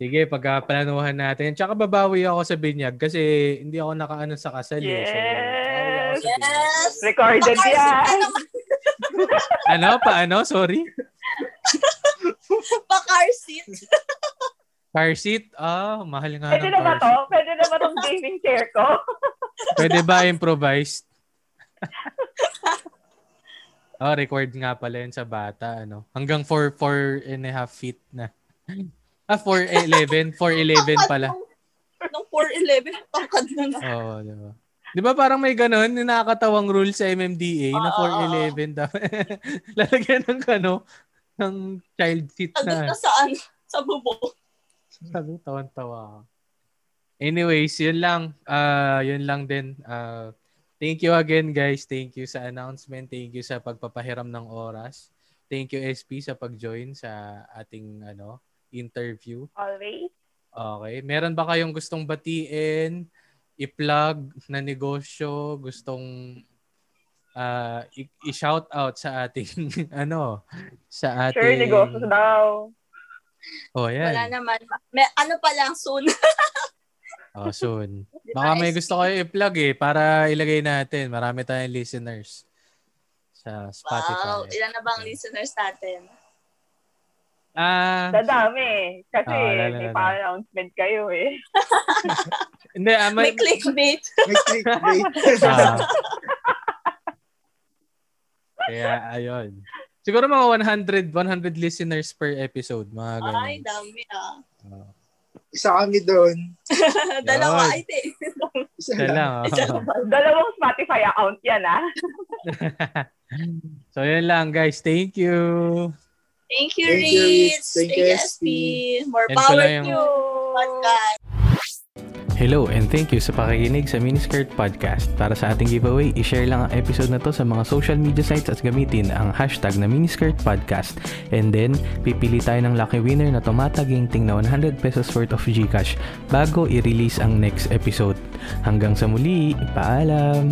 Sige, pagkaplanuhan natin. Tsaka babawi ako sa binyag kasi hindi ako nakaano sa kasal. eh. So. Yes! Recorded yan. naman. *laughs* *laughs* Ano? Paano? Sorry? *laughs* Pa-car seat. Car seat? Ah, mahal nga Pwede ng na ba car to? seat. Pwede na ba tong gaming chair ko? Pwede ba improvised? oh, record nga pala yun sa bata. Ano? Hanggang 4, 4 and a half feet na. Ah, 4'11. 4'11 *laughs* pala. Nung 4'11, tangkad na na. Oo, di ba? Di ba parang may ganun, nakakatawang rule sa MMDA na Oo, oo, 4'11 dapat. Lalagyan ng ano, ng child seat na. na saan? Sa bubo. Sabi, tawan-tawa. Anyways, yun lang. Ah, yun lang din. Ah, thank you again, guys. Thank you sa announcement. Thank you sa pagpapahiram ng oras. Thank you, SP, sa pag-join sa ating ano interview. Always. Okay. Meron ba kayong gustong batiin, i-plug na negosyo, gustong i- i-shout out sa ating *laughs* ano, sa Sure, ating negosyo daw. Oh, yan. Wala naman. May, ano pa lang, soon. *laughs* Oh, soon. Baka may gusto kayo i-plug eh para ilagay natin. Marami tayong listeners sa Wow, Spotify. ilan na bang listeners natin? Ah, Dadami. Kasi Ah, lala, may pa-announcement kayo eh. *laughs* hindi, ah, May may, clickbait. May clickbait. *laughs* ah. Kaya, ayun. Siguro mga 100, 100 listeners per episode, mga ganun. Ay, dami ah. Oh. Isa kami doon. *laughs* Dalawa, lang. oh. Isa lang. Dalawang Spotify account yan ah. so, yun lang, guys. Thank you. Thank you, Thank. Thank Thank you, SP. More Yan power to you. Podcast. Hello and thank you sa pakikinig sa Miniskirt Podcast. Para sa ating giveaway, i-share lang ang episode na to sa mga social media sites at gamitin ang hashtag na Miniskirt Podcast. And then, pipili tayo ng lucky winner na tumataginting na 100 pesos worth of Gcash bago i-release ang next episode. Hanggang sa muli, paalam!